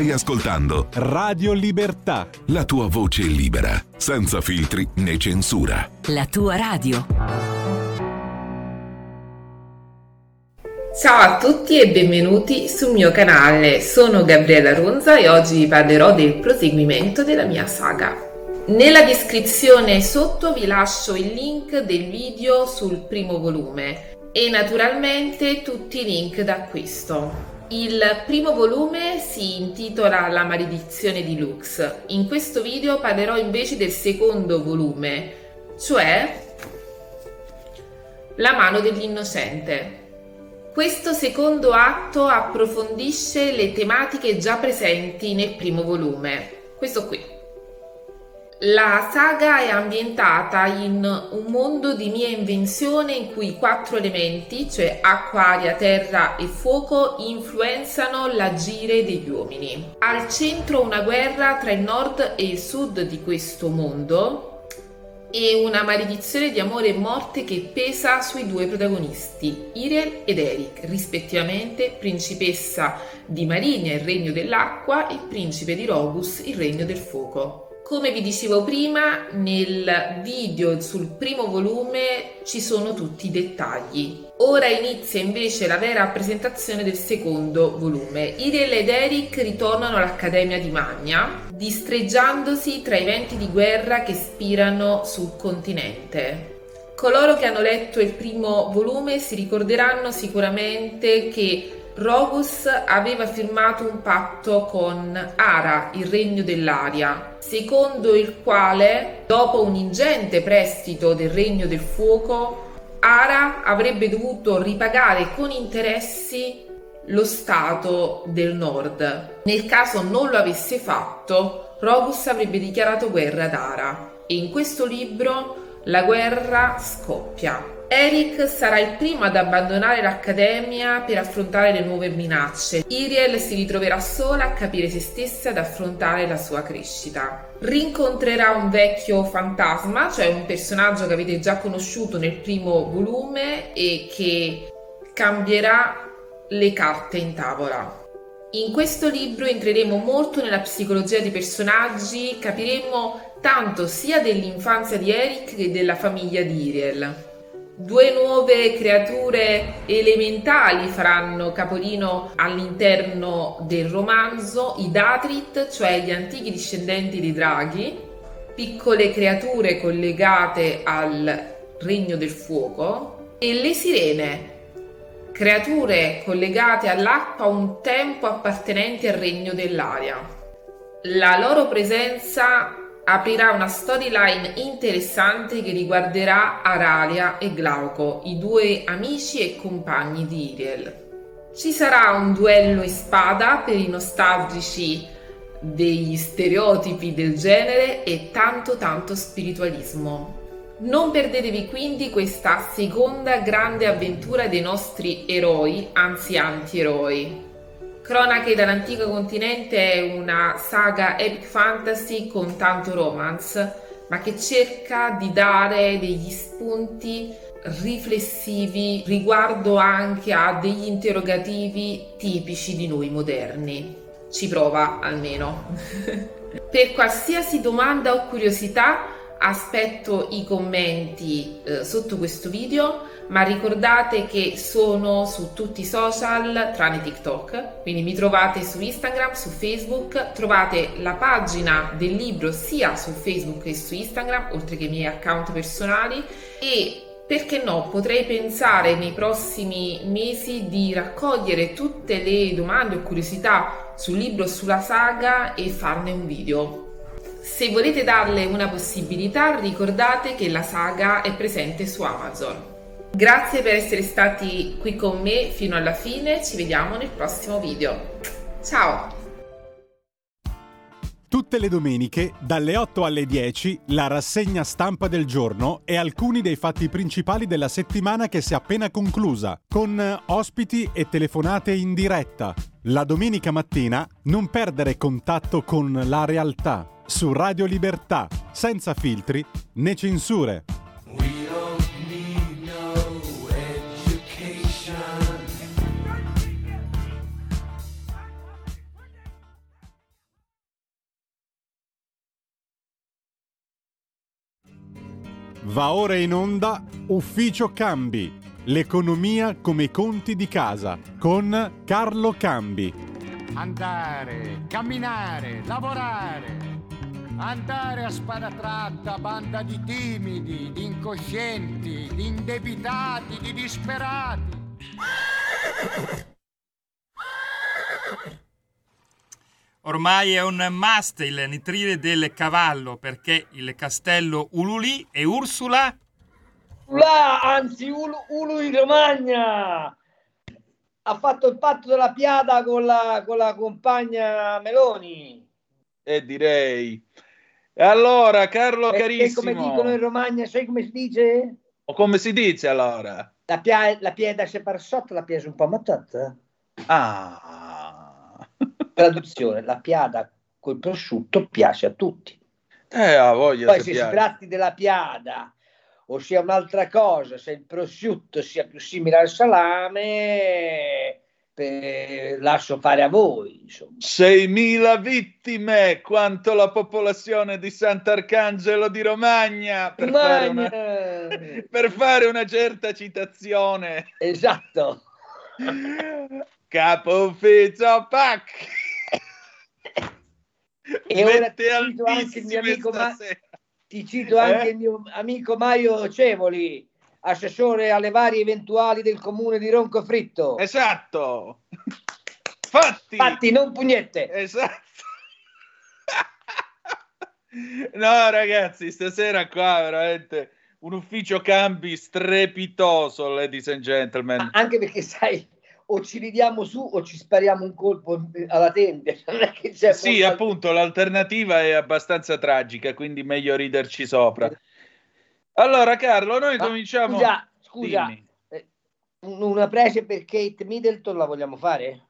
Stai ascoltando Radio Libertà. la tua voce libera, senza filtri né censura. La tua radio. Ciao a tutti e benvenuti sul mio canale, sono Gabriella Ronza e oggi vi parlerò del proseguimento della mia saga. Nella descrizione sotto vi lascio il link del video sul primo volume e naturalmente tutti i link d'acquisto. Il primo volume si intitola La maledizione di Lux. In questo video parlerò invece del secondo volume, cioè La mano dell'innocente. Questo secondo atto approfondisce le tematiche già presenti nel primo volume. Questo qui. La saga è ambientata in un mondo di mia invenzione in cui quattro elementi, cioè acqua, aria, terra e fuoco, influenzano l'agire degli uomini. Al centro una guerra tra il nord e il sud di questo mondo e una maledizione di amore e morte che pesa sui due protagonisti, Irel ed Eric, rispettivamente principessa di Marinia, il regno dell'acqua, e principe di Rogus, il regno del fuoco. Come vi dicevo prima, nel video sul primo volume ci sono tutti i dettagli. Ora inizia invece la vera presentazione del secondo volume. Irel ed Eric ritornano all'Accademia di Magna, distreggiandosi tra i venti di guerra che spirano sul continente. Coloro che hanno letto il primo volume si ricorderanno sicuramente che Rogus aveva firmato un patto con Ara, il regno dell'aria, secondo il quale, dopo un ingente prestito del regno del fuoco, Ara avrebbe dovuto ripagare con interessi lo Stato del Nord. Nel caso non lo avesse fatto, Rogus avrebbe dichiarato guerra ad Ara e in questo libro la guerra scoppia. Eric sarà il primo ad abbandonare l'accademia per affrontare le nuove minacce. Iriel si ritroverà sola a capire se stessa ed affrontare la sua crescita. Rincontrerà un vecchio fantasma, cioè un personaggio che avete già conosciuto nel primo volume e che cambierà le carte in tavola. In questo libro entreremo molto nella psicologia dei personaggi, capiremo tanto sia dell'infanzia di Eric che della famiglia di Iriel. Due nuove creature elementali faranno capolino all'interno del romanzo, i Datrit, cioè gli antichi discendenti dei draghi, piccole creature collegate al regno del fuoco, e le sirene, creature collegate all'acqua un tempo appartenenti al regno dell'aria. La loro presenza aprirà una storyline interessante che riguarderà Aralia e Glauco, i due amici e compagni di Iriel. Ci sarà un duello in spada per i nostalgici degli stereotipi del genere e tanto tanto spiritualismo. Non perdetevi quindi questa seconda grande avventura dei nostri eroi, anzi antieroi. Cronache dall'antico continente è una saga epic fantasy con tanto romance, ma che cerca di dare degli spunti riflessivi riguardo anche a degli interrogativi tipici di noi moderni. Ci prova almeno. per qualsiasi domanda o curiosità aspetto i commenti eh, sotto questo video ma ricordate che sono su tutti i social tranne TikTok quindi mi trovate su Instagram, su Facebook trovate la pagina del libro sia su Facebook che su Instagram oltre che i miei account personali e perché no, potrei pensare nei prossimi mesi di raccogliere tutte le domande o curiosità sul libro, sulla saga e farne un video. Se volete darle una possibilità, ricordate che la saga è presente su Amazon. Grazie per essere stati qui con me fino alla fine, ci vediamo nel prossimo video. Ciao! Tutte le domeniche, dalle 8 alle 10, la rassegna stampa del giorno e alcuni dei fatti principali della settimana che si è appena conclusa, con ospiti e telefonate in diretta. La domenica mattina non perdere contatto con la realtà su Radio Libertà, senza filtri né censure. Va ora in onda Ufficio Cambi, l'economia come i conti di casa, con Carlo Cambi. Andare, camminare, lavorare. Andare a spada tratta, banda di timidi, di incoscienti, di indebitati, di disperati. Ormai è un must il nitrile del cavallo perché il castello Ululi e Ursula Là, anzi Ulu, Ulu in Romagna ha fatto il patto della piada con la, con la compagna Meloni. E direi. E allora, Carlo E, e carissimo, come dicono in Romagna, sai come si dice? o come si dice allora? La, pia- la pieda se per sotto, la pieda un po' matata. Ah, Traduzione, la piada col prosciutto piace a tutti. eh, ha voglia Poi se se si piace. tratti della piada o sia un'altra cosa, se il prosciutto sia più simile al salame, eh, lascio fare a voi. Insomma. 6.000 vittime, quanto la popolazione di Sant'Arcangelo di Romagna, per fare una, Romagna! per fare una certa citazione. Esatto. Capo ufficio PAC. E ora ti cito anche il mio amico Ma-. Ti cito anche Eh? il mio amico Mario Cevoli. assessore alle varie eventuali del comune di Roncofritto. Esatto. Fatti. Fatti, non pugnette. Esatto. No, ragazzi, stasera qua veramente un ufficio cambi strepitoso, ladies and gentlemen. Anche perché sai, o ci ridiamo su o ci spariamo un colpo alla tende. Non è che c'è Sì, molta- appunto, l'alternativa è abbastanza tragica, quindi meglio riderci sopra. Allora, Carlo, noi Ma cominciamo. Scusa, scusa, eh, un- una prece per Kate Middleton la vogliamo fare?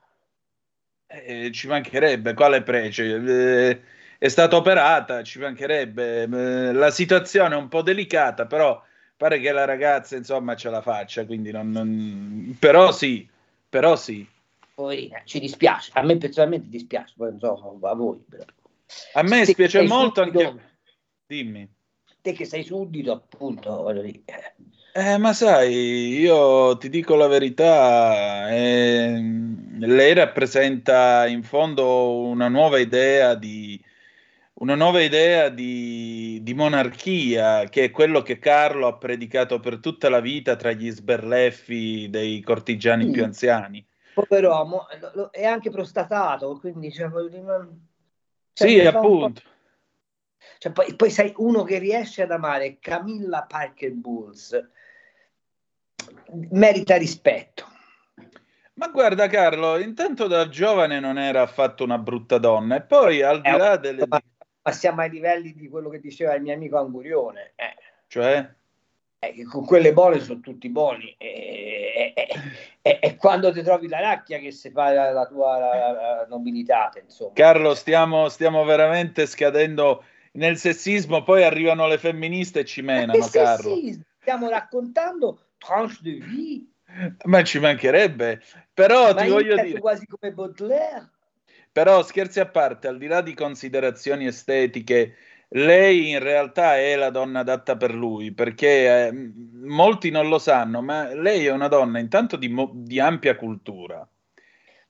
Eh, ci mancherebbe, quale prece? Eh, è stata operata, ci mancherebbe. Eh, la situazione è un po' delicata, però pare che la ragazza, insomma, ce la faccia, quindi non... non- Però sì, però sì. Poverina, ci dispiace. A me personalmente dispiace, poi non so a voi. Però. A me Te spiace sei molto suddito- anche... Dimmi. Te che sei suddito, appunto, voglio dire. Eh, ma sai, io ti dico la verità, ehm, lei rappresenta in fondo una nuova idea di, una nuova idea di, di monarchia, che è quello che Carlo ha predicato per tutta la vita tra gli sberleffi dei cortigiani Sì. più anziani. Pover'uomo, lo- lo- è anche prostatato, quindi cioè, cioè, Sì, appunto. Cioè, poi, poi sai, uno che riesce ad amare Camilla Parker Bowles merita rispetto. Ma guarda Carlo, intanto da giovane non era affatto una brutta donna e poi al di È un- là delle... ma, siamo ai livelli di quello che diceva il mio amico Angurione, eh, cioè... eh, con quelle buone sono tutti buoni e, e- e- e quando ti trovi la racchia che si fa la, la tua la- la nobilità, insomma. Carlo, stiamo, stiamo veramente scadendo nel sessismo, poi arrivano le femministe e ci menano, Carlo. sì, stiamo raccontando tranche de vie, Ma ci mancherebbe. Però ma ti io voglio dire, quasi come Baudelaire. Però scherzi a parte, al di là di considerazioni estetiche, lei in realtà è la donna adatta per lui, perché eh, molti non lo sanno, ma lei è una donna intanto di, mo- di ampia cultura.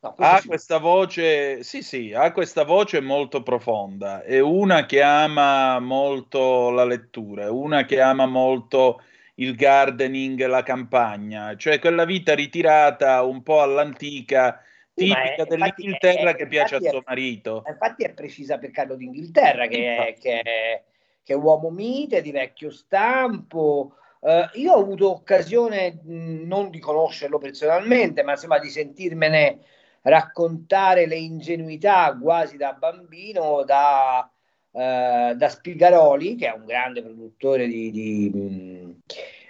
No, Ha sì. questa voce, sì, sì, ha questa voce molto profonda. È una che ama molto la lettura, è una che ama molto il gardening, la campagna, cioè quella vita ritirata un po' all'antica, tipica è- dell'Inghilterra è- che piace a è- suo marito. Infatti è precisa per Carlo d'Inghilterra, che è, che è- che è uomo mite, di vecchio stampo. Eh, io ho avuto occasione mh, non di conoscerlo personalmente, ma insomma di sentirmene raccontare le ingenuità quasi da bambino da, eh, da Spigaroli, che è un grande produttore di, di, mh,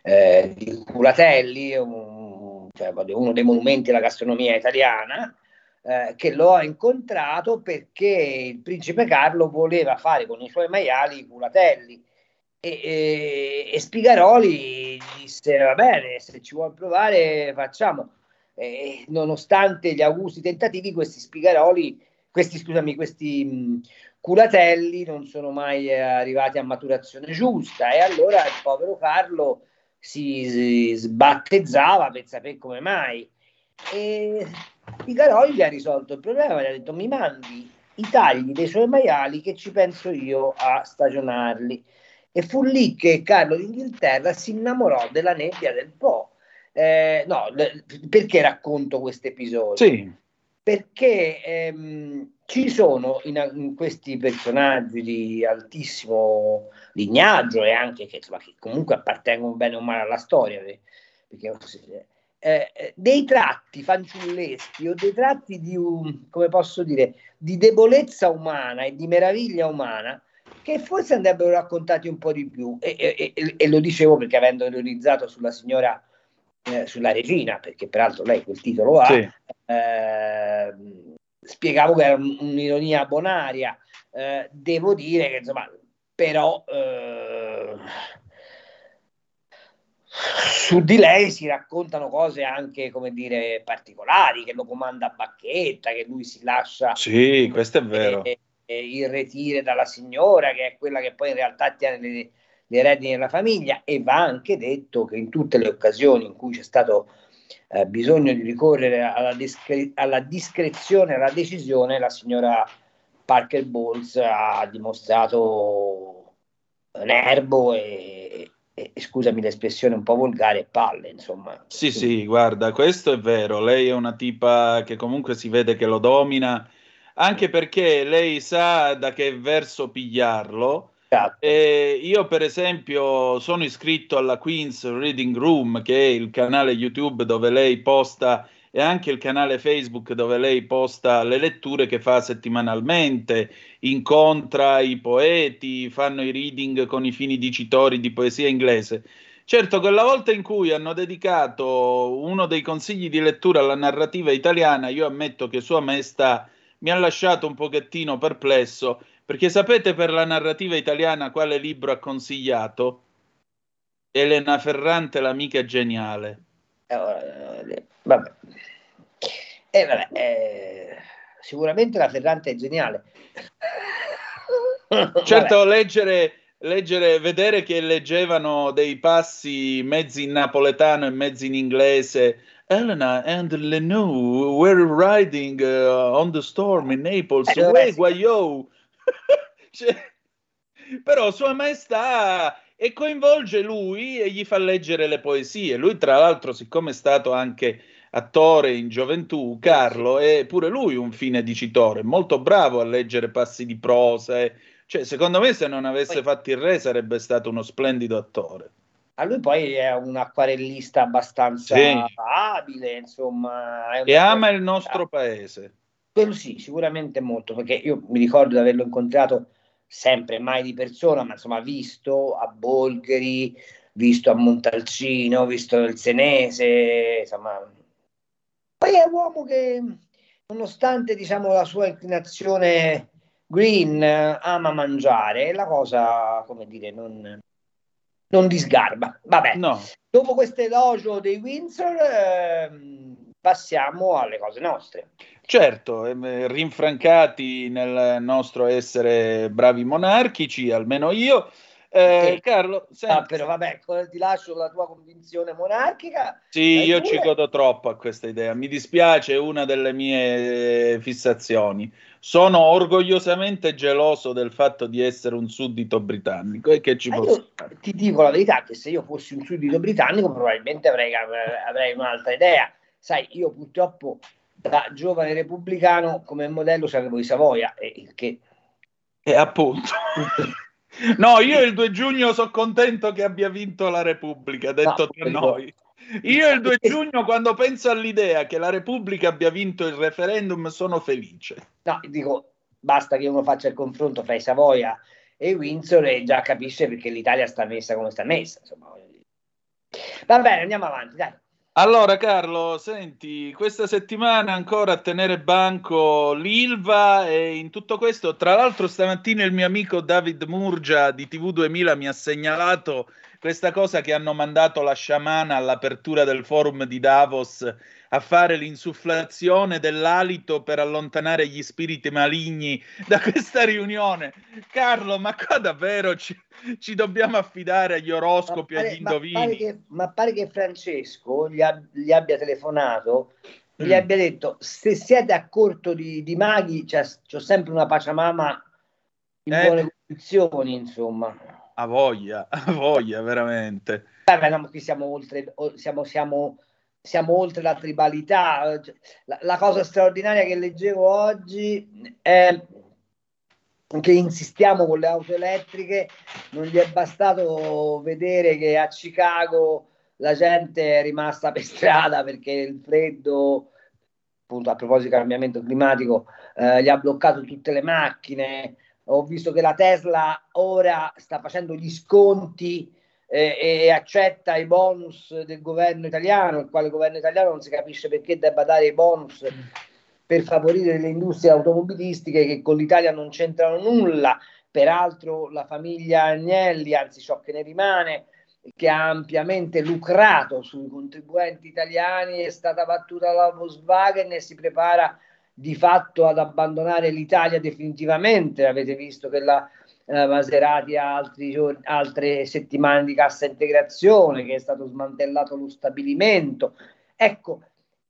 eh, di culatelli, un- cioè, uno dei monumenti della gastronomia italiana eh, che lo ha incontrato perché il principe Carlo voleva fare con i suoi maiali i culatelli. E, e, e Spigaroli disse va bene se ci vuol provare facciamo. E nonostante gli augusti tentativi questi Spigaroli questi scusami questi mh, culatelli non sono mai eh, arrivati a maturazione giusta. E allora il povero Carlo si, si sbattezzava per sapere come mai e Picaroli gli ha risolto il problema, gli ha detto mi mandi i tagli dei suoi maiali che ci penso io a stagionarli. E fu lì che Carlo d'Inghilterra si innamorò della nebbia del Po. Eh, no, perché racconto questo episodio? Sì, Perché ehm, ci sono in, in questi personaggi di altissimo lignaggio e anche che, insomma, che comunque appartengono bene o male alla storia, perché eh, eh, dei tratti fanciulleschi o dei tratti di, un, come posso dire, di debolezza umana e di meraviglia umana che forse andrebbero raccontati un po' di più. E, e- e- e lo dicevo perché avendo ironizzato sulla signora, eh, sulla regina, perché peraltro lei quel titolo ha, sì. eh, spiegavo che era un- un'ironia bonaria. Eh, devo dire che insomma, però eh, su di lei si raccontano cose anche, come dire, particolari, che lo comanda a bacchetta, che lui si lascia Sì, questo è vero. eh, irretire dalla signora, che è quella che poi in realtà tiene le, le redini della famiglia, e va anche detto che in tutte le occasioni in cui c'è stato eh, bisogno di ricorrere alla, discre- alla discrezione, alla decisione, la signora Parker Bowles ha dimostrato nervo e e, e scusami l'espressione un po' volgare, palle, insomma. Sì, sì, guarda, questo è vero. Lei è una tipa che comunque si vede che lo domina, anche perché lei sa da che verso pigliarlo. Esatto. E io, per esempio, sono iscritto alla Queen's Reading Room, che è il canale YouTube dove lei posta e anche il canale Facebook dove lei posta le letture che fa settimanalmente, incontra i poeti, fanno i reading con i fini dicitori di poesia inglese. Certo, quella volta in cui hanno dedicato uno dei consigli di lettura alla narrativa italiana, io ammetto che Sua Maestà mi ha lasciato un pochettino perplesso, perché sapete per la narrativa italiana quale libro ha consigliato? Elena Ferrante, l'amica geniale. Eh, vabbè. Eh, vabbè, eh, sicuramente la Ferrante è geniale. Certo, leggere, leggere, vedere che leggevano dei passi mezzi in napoletano e mezzi in inglese. Elena and Lenou were riding uh, on the storm in Naples. Eh, Uè, sì. Cioè, però Sua Maestà e coinvolge lui e gli fa leggere le poesie. Lui, tra l'altro, siccome è stato anche attore in gioventù, Carlo è pure lui un fine dicitore, molto bravo a leggere passi di prosa. e- Cioè, secondo me, se non avesse Poi- fatto il re, sarebbe stato uno splendido attore. A lui poi è un acquarellista abbastanza Sì. abile, insomma. E ama il nostro paese. Quello sì, sicuramente molto, perché io mi ricordo di averlo incontrato sempre, mai di persona, ma insomma visto a Bolgheri, visto a Montalcino, visto il Senese, insomma. Poi è un uomo che, nonostante diciamo la sua inclinazione green, ama mangiare, e la cosa, come dire, non, non disgarba. Vabbè, No, dopo questo elogio dei Windsor, ehm, passiamo alle cose nostre. certo, ehm, rinfrancati nel nostro essere bravi monarchici, almeno io. Eh, Sì. Carlo, Ah, però vabbè, ti lascio la tua convinzione monarchica. Sì, io pure. ci godo troppo a questa idea. Mi dispiace, è una delle mie eh, fissazioni. Sono orgogliosamente geloso del fatto di essere un suddito britannico e che ci Ma posso ti dico la verità che se io fossi un suddito britannico probabilmente avrei, avrei un'altra idea. Sai, io purtroppo da giovane repubblicano come modello c'avevo i Savoia, e che E appunto. No, io il 2 giugno sono contento che abbia vinto la Repubblica, detto No, tra noi. Io il 2 giugno, quando penso all'idea che la Repubblica abbia vinto il referendum, sono felice. No, dico, basta che uno faccia il confronto fra i Savoia e Windsor e già capisce perché l'Italia sta messa come sta messa. Insomma. Va bene, andiamo avanti, dai. Allora, Carlo, senti, questa settimana ancora a tenere banco l'Ilva e in tutto questo, tra l'altro stamattina il mio amico David Murgia di TV2000 mi ha segnalato questa cosa che hanno mandato la sciamana all'apertura del forum di Davos a fare l'insufflazione dell'alito per allontanare gli spiriti maligni da questa riunione. Carlo, ma qua davvero ci, ci dobbiamo affidare agli oroscopi, Ma agli pare, ma pare indovini? che, ma pare che Francesco gli, ab- gli abbia telefonato, gli Mm. abbia detto: Se siete a corto di, di maghi, c'è, c'ho sempre una pacciamama in Eh. buone condizioni, insomma. A voglia, a voglia, veramente. Vabbè, no, qui siamo oltre, siamo, siamo, siamo oltre la tribalità. Cioè, La, la cosa straordinaria che leggevo oggi è che insistiamo con le auto elettriche, non gli è bastato vedere che a Chicago la gente è rimasta per strada perché il freddo, appunto a proposito di cambiamento climatico, eh, gli ha bloccato tutte le macchine. Ho visto che la Tesla ora sta facendo gli sconti eh, e accetta i bonus del governo italiano, il quale governo italiano non si capisce perché debba dare i bonus per favorire le industrie automobilistiche che con l'Italia non c'entrano nulla. Peraltro la famiglia Agnelli, anzi ciò che ne rimane, che ha ampiamente lucrato sui contribuenti italiani, è stata battuta dalla Volkswagen e si prepara di fatto ad abbandonare l'Italia definitivamente. Avete visto che la eh, Maserati ha altri giorni, altre settimane di cassa integrazione, che è stato smantellato lo stabilimento. Ecco,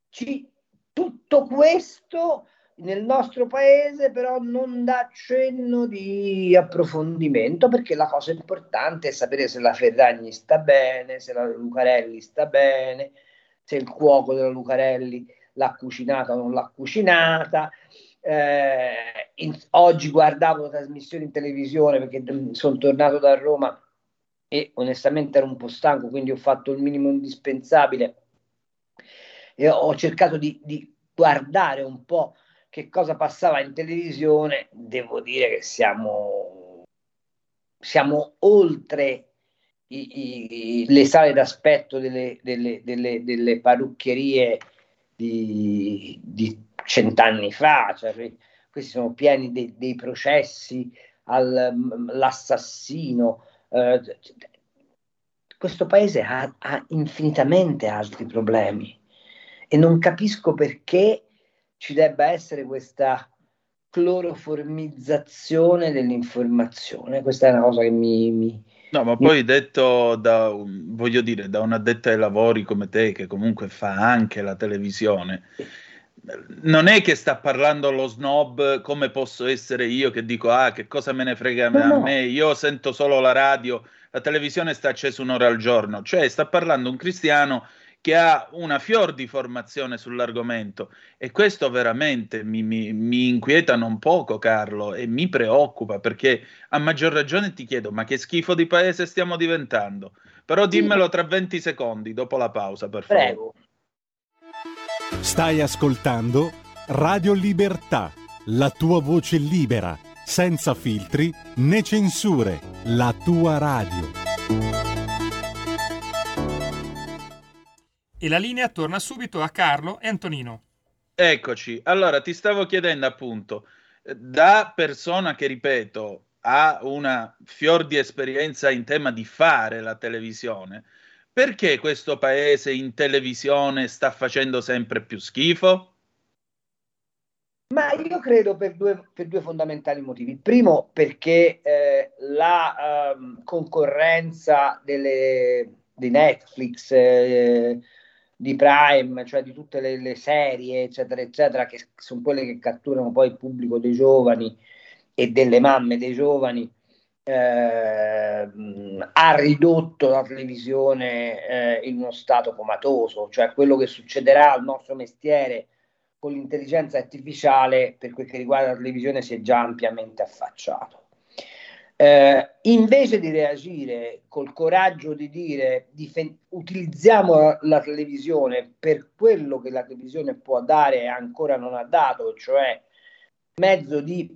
ci, tutto questo nel nostro paese però non dà cenno di approfondimento perché la cosa importante è sapere se la Ferragni sta bene, se la Lucarelli sta bene, se il cuoco della Lucarelli l'ha cucinata o non l'ha cucinata. Eh, in, oggi guardavo trasmissioni in televisione perché mm, sono tornato da Roma e onestamente ero un po' stanco, quindi ho fatto il minimo indispensabile e ho cercato di, di guardare un po' che cosa passava in televisione. Devo dire che siamo, siamo oltre i, i, le sale d'aspetto delle, delle, delle, delle parrucchierie di, di cent'anni fa, cioè, questi sono pieni de, dei processi all'assassino. Eh, questo paese ha, ha, infinitamente altri problemi e non capisco perché ci debba essere questa cloroformizzazione dell'informazione. Questa è una cosa che mi, mi No, ma poi detto da, voglio dire, da un addetto ai lavori come te, che comunque fa anche la televisione, non è che sta parlando lo snob come posso essere io che dico, ah, che cosa me ne frega a me, io sento solo la radio, la televisione sta accesa un'ora al giorno, cioè sta parlando un cristiano che ha una fior di formazione sull'argomento. E questo veramente mi, mi, mi, inquieta non poco Carlo e mi preoccupa perché a maggior ragione ti chiedo ma che schifo di paese stiamo diventando? Però dimmelo tra 20 secondi dopo la pausa per favore. Prego. Stai ascoltando Radio Libertà, la tua voce libera, senza filtri né censure, la tua radio. E la linea torna subito a Carlo e Antonino. Eccoci, allora ti stavo chiedendo appunto, da persona che ripeto ha una fior di esperienza in tema di fare la televisione, perché questo paese in televisione sta facendo sempre più schifo? Ma io credo per due, per due fondamentali motivi. Il primo perché eh, la um, concorrenza delle, di Netflix, eh, di Prime, cioè di tutte le, le, serie, eccetera, eccetera, che sono quelle che catturano poi il pubblico dei giovani e delle mamme dei giovani, eh, ha ridotto la televisione eh, in uno stato comatoso, cioè quello che succederà al nostro mestiere con l'intelligenza artificiale per quel che riguarda la televisione si è già ampiamente affacciato. Eh, invece di reagire col coraggio di dire difen- utilizziamo la, la, televisione per quello che la televisione può dare e ancora non ha dato, cioè mezzo di,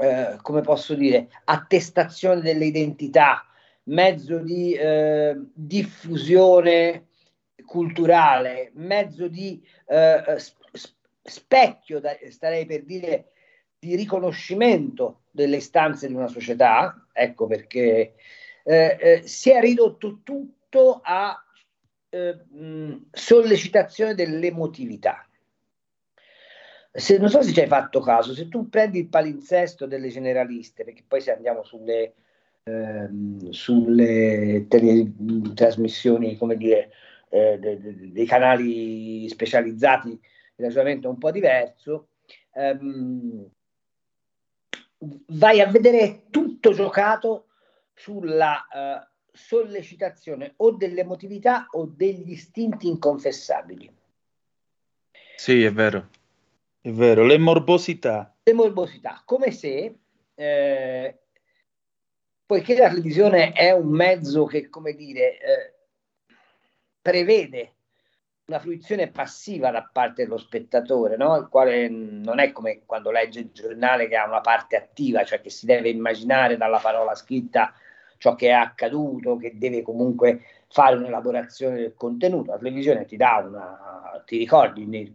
eh, come posso dire, attestazione delle identità, mezzo di eh, diffusione culturale, mezzo di eh, specchio, starei per dire, di riconoscimento delle istanze di una società, ecco perché eh, eh, si è ridotto tutto a sollecitazione dell'emotività. Se, non so se ci hai fatto caso, se tu prendi il palinsesto delle generaliste, perché poi se andiamo sulle, ehm, sulle tele, trasmissioni, come dire, eh, de, de, dei canali specializzati, il ragionamento è un po' diverso. Ehm, vai a vedere tutto giocato sulla uh, sollecitazione o dell'emotività o degli istinti inconfessabili. Sì, è vero, è vero, le morbosità. Le morbosità, come se, eh, poiché la televisione è un mezzo che, come dire, eh, prevede una fruizione passiva da parte dello spettatore, no? il quale non è come quando legge il giornale che ha una parte attiva, cioè che si deve immaginare dalla parola scritta ciò che è accaduto, che deve comunque fare un'elaborazione del contenuto. La televisione ti dà una, ti ricordi, nei,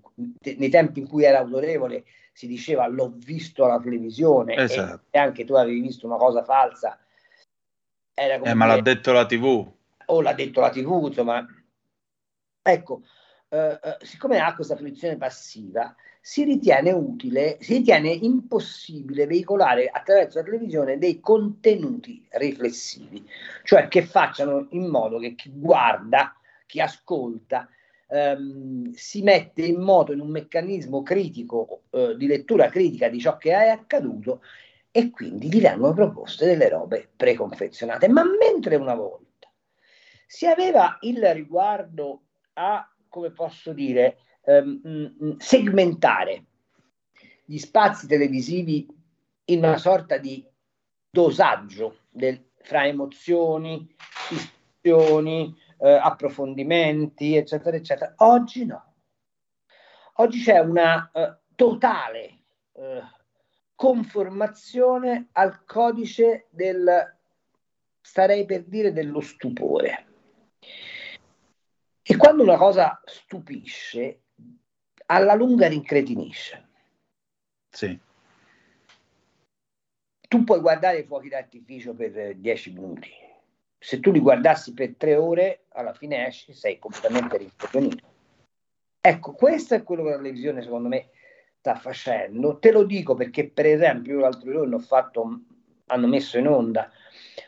nei tempi in cui era autorevole si diceva l'ho visto alla televisione esatto. e, anche tu avevi visto una cosa falsa. Era come eh, ma l'ha detto la TV. O l'ha detto la TV, insomma. Ecco, eh, eh, siccome ha questa fruizione passiva, si ritiene utile, si ritiene impossibile veicolare attraverso la televisione dei contenuti riflessivi, cioè che facciano in modo che chi guarda, chi ascolta, ehm, si mette in moto in un meccanismo critico eh, di lettura critica di ciò che è accaduto e quindi gli vengono proposte delle robe preconfezionate. Ma mentre una volta si aveva il riguardo a, come posso dire, ehm, segmentare gli spazi televisivi in una sorta di dosaggio del, fra emozioni, istruzioni, eh, approfondimenti, eccetera, eccetera. Oggi no. Oggi c'è una eh, totale eh, conformazione al codice del, starei per dire, dello stupore. E quando una cosa stupisce, alla lunga rincretinisce. Sì. Tu puoi guardare i fuochi d'artificio per dieci minuti. Se tu li guardassi per tre ore, alla fine esci, sei completamente rincoglionito. Ecco, questo è quello che la televisione, secondo me, sta facendo. Te lo dico perché, per esempio, l'altro giorno ho fatto, hanno messo in onda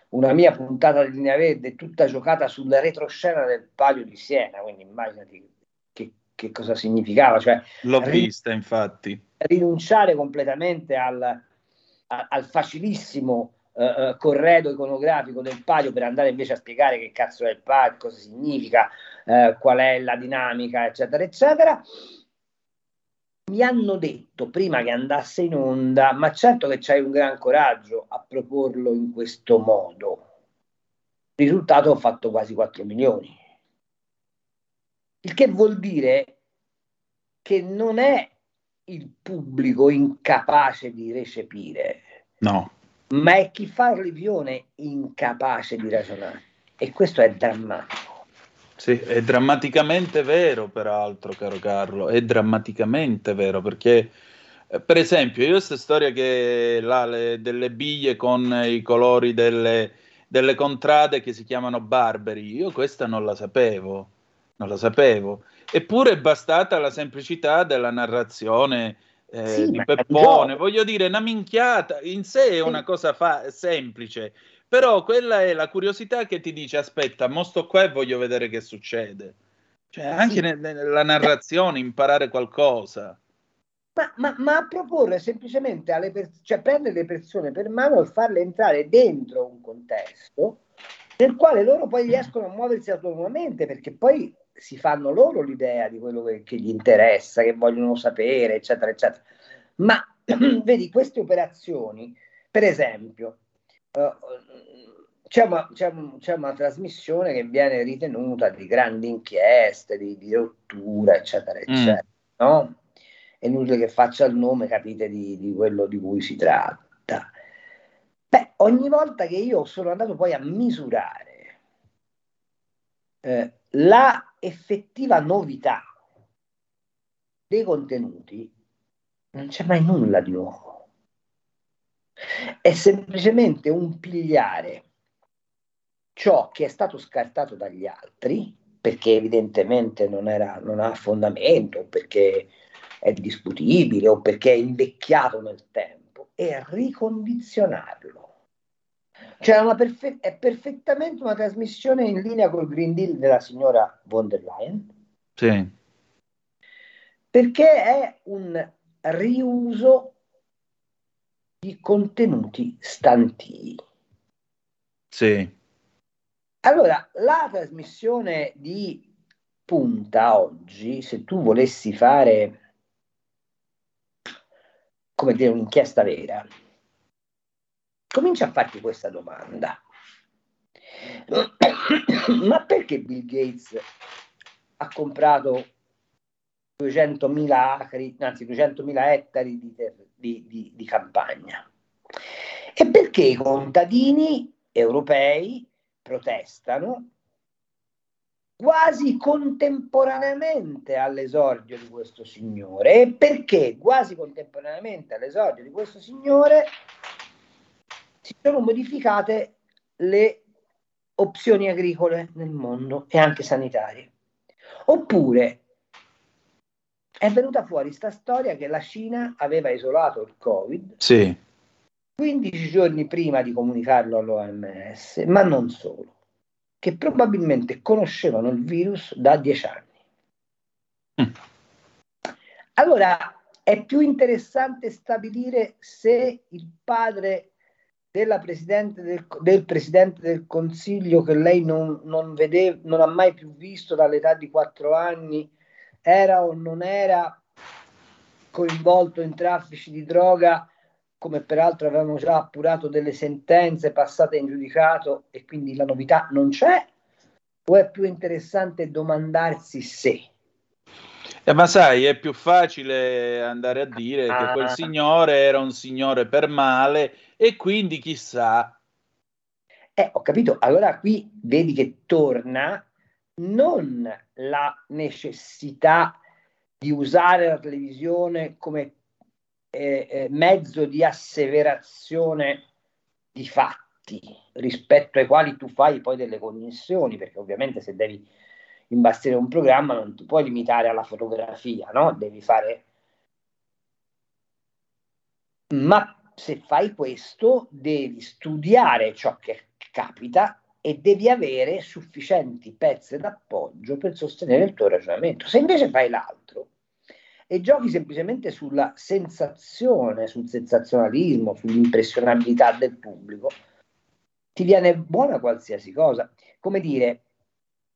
una mia puntata di linea verde tutta giocata sulla retroscena del Palio di Siena, quindi immaginati che, che cosa significava. Cioè, L'ho vista, infatti. Rinunciare completamente al, a, al facilissimo uh, corredo iconografico del Palio per andare invece a spiegare che cazzo è il Palio, cosa significa, uh, qual è la dinamica, eccetera, eccetera mi hanno detto prima che andasse in onda, ma certo che c'hai un gran coraggio a proporlo in questo modo. Risultato ho fatto quasi 4 milioni. Il che vuol dire che non è il pubblico incapace di recepire. No. Ma è chi fa revisione incapace di ragionare. E questo è drammatico. Sì, è drammaticamente vero, peraltro, caro Carlo, è drammaticamente vero, perché eh, per esempio, io questa storia che là, le, delle biglie con i colori delle, delle, contrade che si chiamano barberi, io questa non la sapevo, non la sapevo. Eppure è bastata la semplicità della narrazione eh, sì, di Peppone, voglio dire, una minchiata in sé è una cosa fa- semplice però quella è la curiosità che ti dice: aspetta, mo sto qua e voglio vedere che succede. Cioè, anche sì. nella narrazione imparare qualcosa. Ma, ma, ma, a proporre semplicemente alle persone, cioè prendere le persone per mano e farle entrare dentro un contesto nel quale loro poi riescono a muoversi autonomamente perché poi si fanno loro l'idea di quello che, che gli interessa, che vogliono sapere, eccetera, eccetera. Ma vedi, queste operazioni, per esempio, c'è, una, c'è, un, c'è, una, trasmissione che viene ritenuta di grandi inchieste, di, di rottura, eccetera, eccetera. Mm. No? È inutile che faccia il nome, capite di, di quello di cui si tratta. Beh, ogni volta che io sono andato poi a misurare eh, la effettiva novità dei contenuti, non c'è mai nulla di nuovo è semplicemente un pigliare ciò che è stato scartato dagli altri, perché evidentemente non, era, non ha fondamento, perché è discutibile o perché è invecchiato nel tempo, e ricondizionarlo. Cioè una perfe- è perfettamente una trasmissione in linea col Green Deal della signora von der Leyen. Sì. Perché è un riuso di contenuti stantii. Sì. Allora, la trasmissione di punta oggi, se tu volessi fare, come dire, un'inchiesta vera, comincia a farti questa domanda. Ma perché Bill Gates ha comprato 200.000 acri, anzi 200.000 ettari di, di, di, di campagna. E perché i contadini europei protestano quasi contemporaneamente all'esordio di questo signore e perché quasi contemporaneamente all'esordio di questo signore si sono modificate le opzioni agricole nel mondo e anche sanitarie. Oppure è venuta fuori sta storia che la Cina aveva isolato il Covid sì. 15 giorni prima di comunicarlo all'OMS, ma non solo, che probabilmente conoscevano il virus da 10 anni. Mm. Allora, è più interessante stabilire se il padre della presidente del, del, Presidente del Consiglio che lei non, non, vede, non ha mai più visto dall'età di quattro anni era o non era coinvolto in traffici di droga, come peraltro avevamo già appurato delle sentenze passate in giudicato e quindi la novità non c'è? O è più interessante domandarsi se? Eh, ma sai, è più facile andare a dire ah. che quel signore era un signore per male e quindi chissà. Eh, ho capito. Allora qui vedi che torna non la necessità di usare la televisione come eh, eh, mezzo di asseverazione di fatti rispetto ai quali tu fai poi delle connessioni, perché ovviamente se devi imbastire un programma non ti puoi limitare alla fotografia, no? Devi fare... Ma se fai questo devi studiare ciò che capita e devi avere sufficienti pezzi d'appoggio per sostenere il tuo ragionamento. Se invece fai l'altro e giochi semplicemente sulla sensazione, sul sensazionalismo, sull'impressionabilità del pubblico, ti viene buona qualsiasi cosa. Come dire,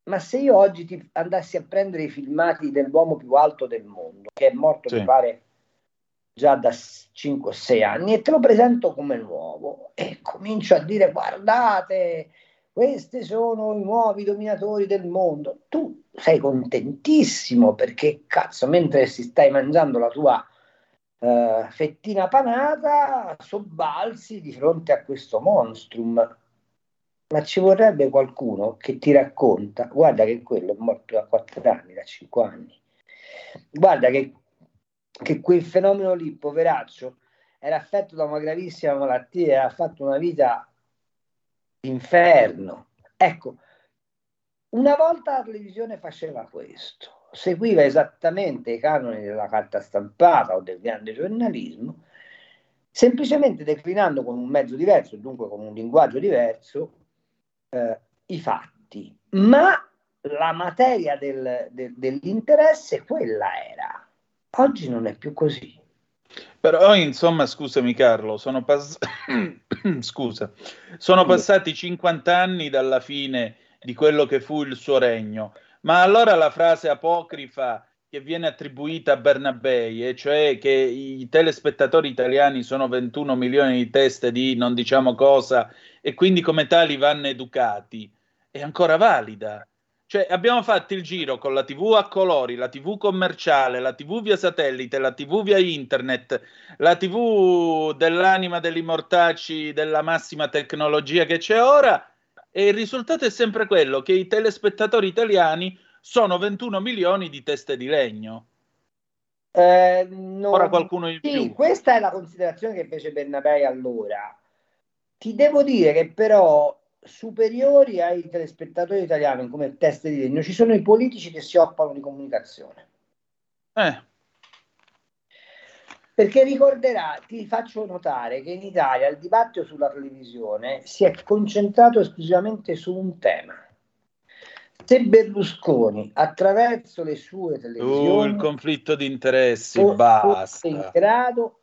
ma se io oggi ti andassi a prendere i filmati dell'uomo più alto del mondo, che è morto, sì. mi pare, già da 5 6 anni, e te lo presento come nuovo, e comincio a dire, guardate, questi sono i nuovi dominatori del mondo. Tu sei contentissimo perché, cazzo, mentre si stai mangiando la tua uh, fettina panata, sobbalzi di fronte a questo monstrum ma ci vorrebbe qualcuno che ti racconta, guarda che quello è morto da 4 anni, da 5 anni, guarda che, che quel fenomeno lì, poveraccio, era affetto da una gravissima malattia e ha fatto una vita d'inferno. Ecco, una volta la televisione faceva questo, seguiva esattamente i canoni della carta stampata o del grande giornalismo, semplicemente declinando con un mezzo diverso, dunque con un linguaggio diverso, eh, i fatti, ma la materia del, del, dell'interesse quella era. Oggi non è più così. Però, insomma, scusami Carlo, sono, pass- Scusa. sono passati 50 anni dalla fine di quello che fu il suo regno, ma allora la frase apocrifa che viene attribuita a Bernabei, e cioè che i telespettatori italiani sono 21 milioni di teste di non diciamo cosa e quindi come tali vanno educati, è ancora valida. Cioè abbiamo fatto il giro con la TV a colori, la TV commerciale, la TV via satellite, la TV via internet, la TV dell'anima degli mortacci della massima tecnologia che c'è ora e il risultato è sempre quello che i telespettatori italiani sono 21 milioni di teste di legno. Eh, non... Ora qualcuno in sì, più. Questa è la considerazione che fece Bernabei allora. Ti devo dire che però superiori ai telespettatori italiani come teste di legno ci sono i politici che si occupano di comunicazione. Eh. Perché ricorderà, ti faccio notare che in Italia il dibattito sulla televisione si è concentrato esclusivamente su un tema se Berlusconi attraverso le sue televisioni uh, il conflitto di interessi basta in grado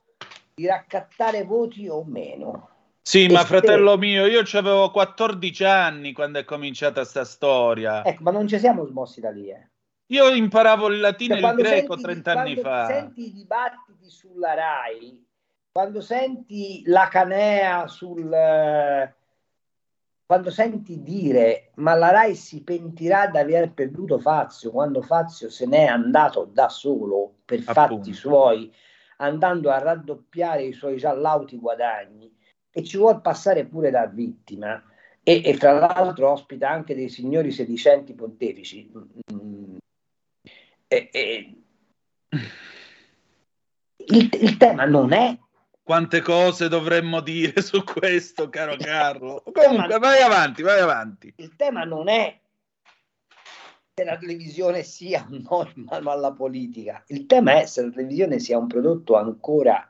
di raccattare voti o meno sì ma fratello mio io avevo 14 anni quando è cominciata sta storia ecco ma non ci siamo smossi da lì eh. io imparavo il latino cioè, e il greco senti, 30 anni fa senti i dibattiti sulla RAI quando senti la canea sul quando senti dire ma la Rai si pentirà di aver perduto Fazio quando Fazio se n'è andato da solo per Appunto. fatti suoi andando a raddoppiare i suoi già lauti guadagni e ci vuol passare pure da vittima e, e tra l'altro ospita anche dei signori sedicenti pontefici mm. e, e... Il, il tema non è quante cose dovremmo dire su questo, caro Carlo. Comunque, vai avanti, vai avanti. Il tema non è se la televisione sia un no in mano alla politica, il tema è se la televisione sia un prodotto ancora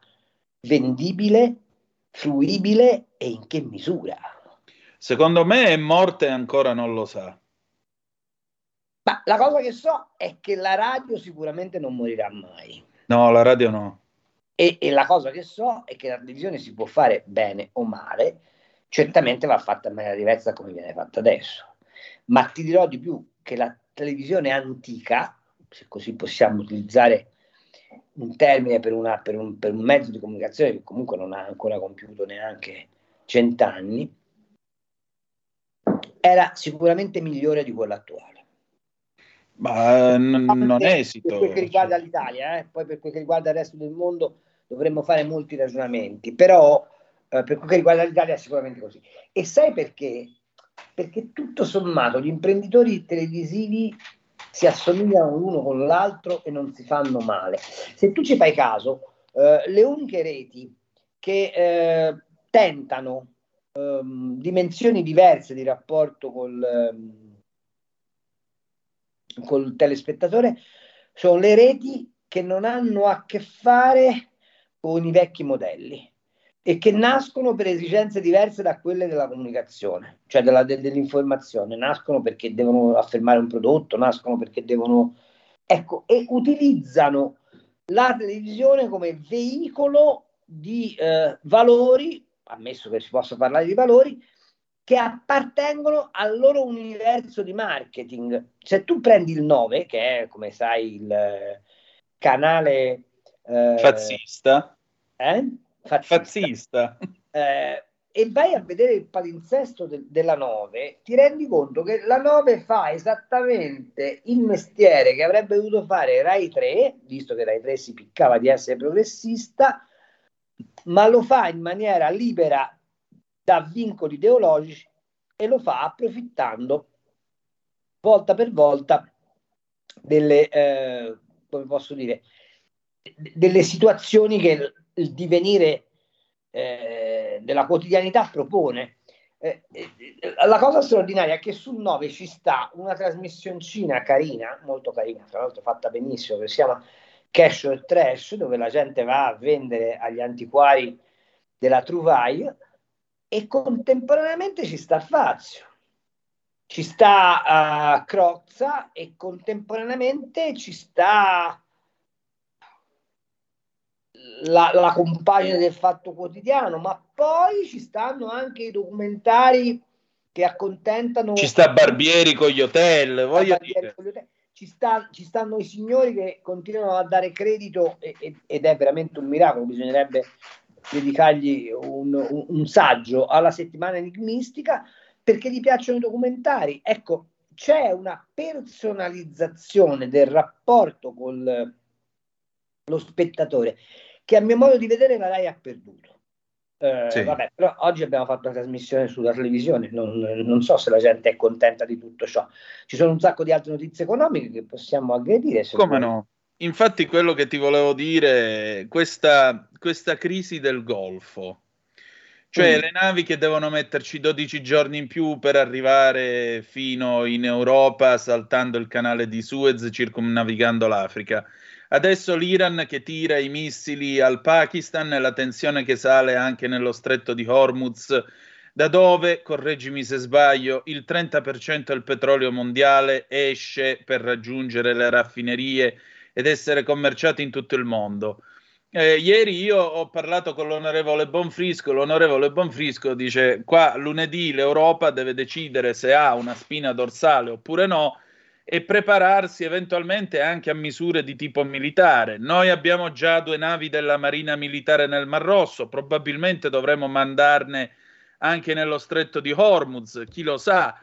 vendibile, fruibile e in che misura. Secondo me è morta e ancora non lo sa. Ma la cosa che so è che la radio sicuramente non morirà mai. No, la radio no. E, e la cosa che so è che la televisione si può fare bene o male, certamente va fatta in maniera diversa come viene fatta adesso. Ma ti dirò di più che la televisione antica, se così possiamo utilizzare un termine per, una, per, un, per un mezzo di comunicazione che comunque non ha ancora compiuto neanche cent'anni, era sicuramente migliore di quella attuale. Ma n- non esito. Per quel che riguarda l'Italia, eh, poi per quel che riguarda il resto del mondo dovremmo fare molti ragionamenti, però eh, per quel che riguarda l'Italia è sicuramente così. E sai perché? Perché tutto sommato gli imprenditori televisivi si assomigliano l'uno con l'altro e non si fanno male. Se tu ci fai caso, eh, le uniche reti che eh, tentano ehm, dimensioni diverse di rapporto col, ehm, col telespettatore sono le reti che non hanno a che fare con i vecchi modelli e che nascono per esigenze diverse da quelle della comunicazione, cioè della, de, dell'informazione, nascono perché devono affermare un prodotto, nascono perché devono... Ecco, e utilizzano la televisione come veicolo di eh, valori, ammesso che si possa parlare di valori, che appartengono al loro universo di marketing. Se tu prendi il 9, che è, come sai, il canale... Eh, Fazzista. Eh? Fazzista, fazzista. Eh, e vai a vedere il palinsesto de- della 9, ti rendi conto che la 9 fa esattamente il mestiere che avrebbe dovuto fare Rai 3, visto che Rai 3 si piccava di essere progressista, ma lo fa in maniera libera da vincoli ideologici e lo fa approfittando volta per volta delle, eh, come posso dire, delle situazioni che il divenire eh, della quotidianità propone. Eh, eh, la cosa straordinaria è che sul 9 ci sta una trasmissioncina carina, molto carina, tra l'altro fatta benissimo, che si chiama Cash or Trash, dove la gente va a vendere agli antiquari della Trouvaille e contemporaneamente ci sta Fazio, ci sta uh, Crozza e contemporaneamente ci sta la, la compagine del Fatto Quotidiano, ma poi ci stanno anche i documentari che accontentano... Ci sta Barbieri con gli hotel, voglio dire. Hotel. Ci, sta, ci, stanno i signori che continuano a dare credito e, e, ed è veramente un miracolo, bisognerebbe dedicargli un, un, un, saggio alla settimana enigmistica perché gli piacciono i documentari. Ecco, c'è una personalizzazione del rapporto con lo spettatore che a mio modo di vedere la Rai ha perduto. Eh, sì. vabbè, però oggi abbiamo fatto una trasmissione sulla televisione, non, non, so se la gente è contenta di tutto ciò. Ci sono un sacco di altre notizie economiche che possiamo aggredire. Come no? Infatti quello che ti volevo dire, questa, questa crisi del Golfo, cioè mm. le navi che devono metterci 12 giorni in più per arrivare fino in Europa saltando il canale di Suez, circumnavigando l'Africa Adesso l'Iran che tira i missili al Pakistan e la tensione che sale anche nello stretto di Hormuz, da dove, correggimi se sbaglio, il 30% del petrolio mondiale esce per raggiungere le raffinerie ed essere commerciato in tutto il mondo. Eh, ieri io ho parlato con l'onorevole Bonfrisco, l'onorevole Bonfrisco dice qua lunedì l'Europa deve decidere se ha una spina dorsale oppure no e prepararsi eventualmente anche a misure di tipo militare. Noi abbiamo già due navi della Marina Militare nel Mar Rosso, probabilmente dovremo mandarne anche nello stretto di Hormuz, chi lo sa.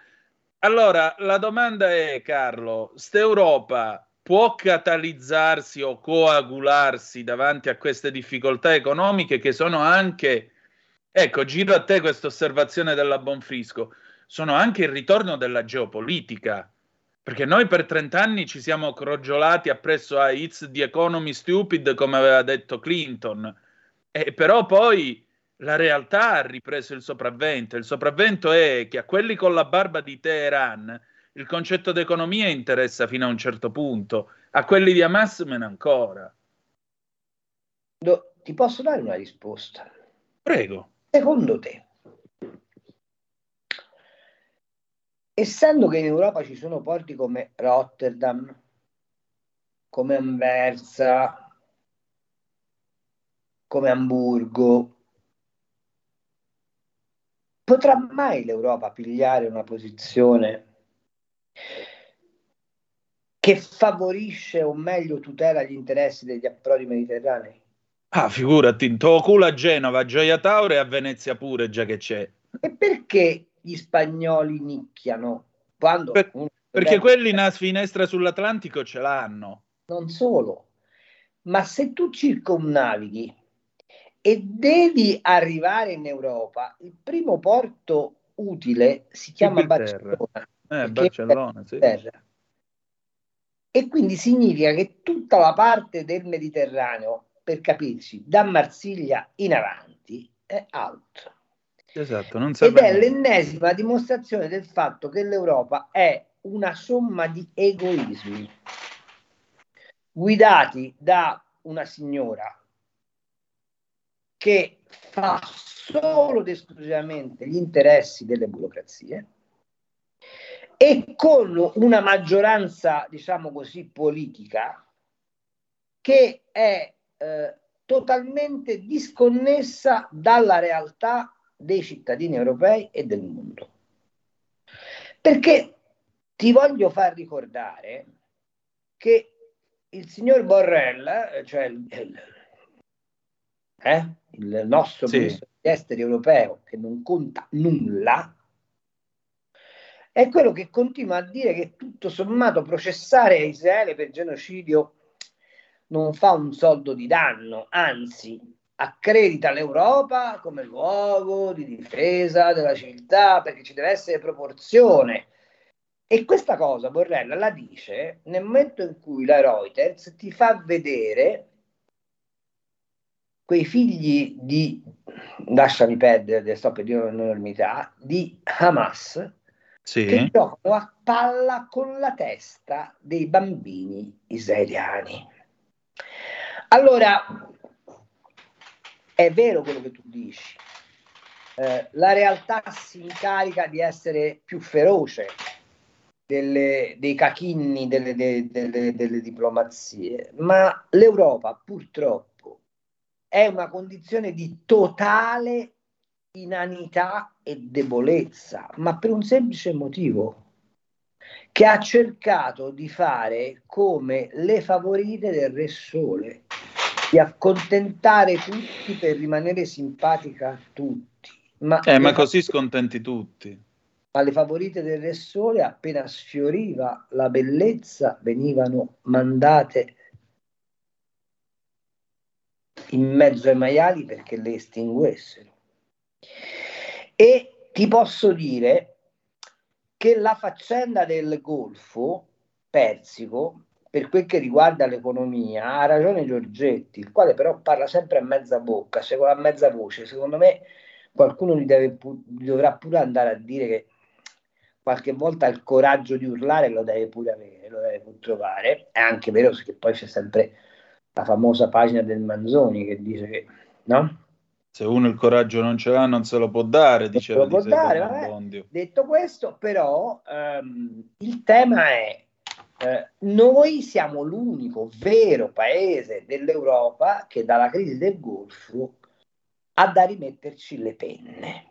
Allora, la domanda è, Carlo, st'Europa può catalizzarsi o coagularsi davanti a queste difficoltà economiche che sono anche, ecco, giro a te questa osservazione della Bonfrisco, sono anche il ritorno della geopolitica perché noi per 30 anni ci siamo crogiolati appresso a It's the Economy Stupid, come aveva detto Clinton. E però poi la realtà ha ripreso il sopravvento. Il sopravvento è che a quelli con la barba di Teheran il concetto d'economia interessa fino a un certo punto, a quelli di Hamas meno ancora. No, ti posso dare una risposta? Prego. Secondo te, essendo che in Europa ci sono porti come Rotterdam, come Anversa, come Amburgo, potrà mai l'Europa pigliare una posizione che favorisce o meglio tutela gli interessi degli approdi mediterranei? Ah, figurati, to culo a Genova, a Gioia Tauro e a Venezia pure, già che c'è. E perché gli spagnoli nicchiano? Quando Per- Perché quelli una finestra sull'Atlantico ce l'hanno. Non solo, ma se tu circumnavighi e devi arrivare in Europa, il primo porto utile si chiama. Barcellona. Eh, Barcellona, sì. E quindi significa che tutta la parte del Mediterraneo, per capirci, da Marsiglia in avanti, è out. Esatto, non Ed è l'ennesima dimostrazione del fatto che l'Europa è una somma di egoismi guidati da una signora che fa solo ed esclusivamente gli interessi delle burocrazie e con una maggioranza, diciamo così, politica che è eh, totalmente disconnessa dalla realtà dei cittadini europei e del mondo. Perché ti voglio far ricordare che il signor Borrell, cioè il, il- eh, il nostro Sì. ministro degli esteri europeo, che non conta nulla, è quello che continua a dire che tutto sommato processare Israele per genocidio non fa un soldo di danno, anzi accredita l'Europa come luogo di difesa della civiltà perché ci deve essere proporzione. E questa cosa Borrella la dice nel momento in cui la Reuters ti fa vedere quei figli di, lasciami perdere, sto per dire un'enormità, di Hamas Sì. che giocano a palla con la testa dei bambini israeliani. Allora, è vero quello che tu dici, Eh, la realtà si incarica di essere più feroce delle- dei cachinni delle, de- delle- delle diplomazie, ma l'Europa purtroppo è una condizione di totale inanità e debolezza, ma per un semplice motivo, che ha cercato di fare come le favorite del Re Sole, di accontentare tutti per rimanere simpatica a tutti. Ma, Eh, ma così scontenti tutti. ma le favorite del Re Sole, appena sfioriva la bellezza, venivano mandate in mezzo ai maiali perché le estinguessero. E ti posso dire che la faccenda del Golfo Persico, per quel che riguarda l'economia, ha ragione Giorgetti, il quale però parla sempre a mezza bocca, a mezza voce. Secondo me qualcuno gli, deve gli dovrà pure andare a dire che qualche volta il coraggio di urlare lo deve pure avere, lo deve pure trovare. È anche vero che poi c'è sempre la famosa pagina del Manzoni che dice che no? Se uno il coraggio non ce l'ha, non se lo può dare, diceva lo può dare, vabbè. Detto questo, però, ehm, il tema è eh, noi siamo l'unico vero paese dell'Europa che dalla crisi del Golfo ha da rimetterci le penne.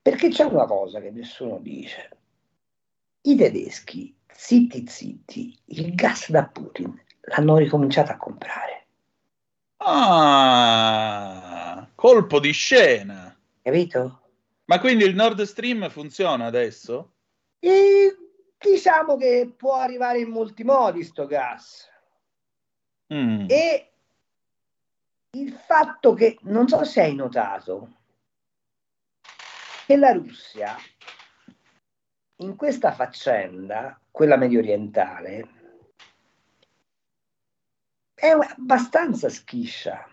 Perché c'è una cosa che nessuno dice. I tedeschi, zitti zitti, il gas da Putin l'hanno ricominciato a comprare. Ah, colpo di scena. Capito? Ma quindi il Nord Stream funziona adesso? E diciamo che può arrivare in molti modi sto gas. Mm. E il fatto che, non so se hai notato, che la Russia in questa faccenda, quella medio orientale, è abbastanza schiscia.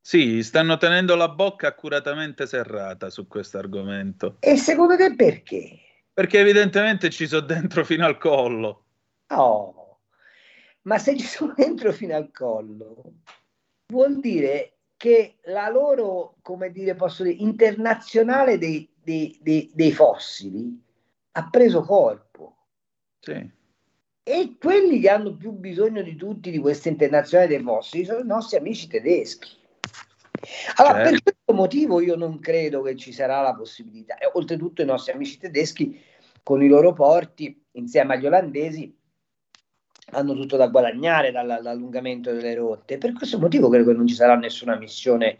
Sì, stanno tenendo la bocca accuratamente serrata su questo argomento. E secondo te perché? Perché evidentemente ci sono dentro fino al collo. Oh, ma se ci sono dentro fino al collo, vuol dire che la loro, come dire, posso dire, internazionale dei, dei- dei- dei fossili ha preso corpo. Sì. E quelli che hanno più bisogno di tutti di questa internazionale dei fossili sono i nostri amici tedeschi. Allora, Certo. per motivo io non credo che ci sarà la possibilità. E oltretutto i nostri amici tedeschi con i loro porti, insieme agli olandesi, hanno tutto da guadagnare dalla- dall'allungamento delle rotte. Per questo motivo credo che non ci sarà nessuna missione,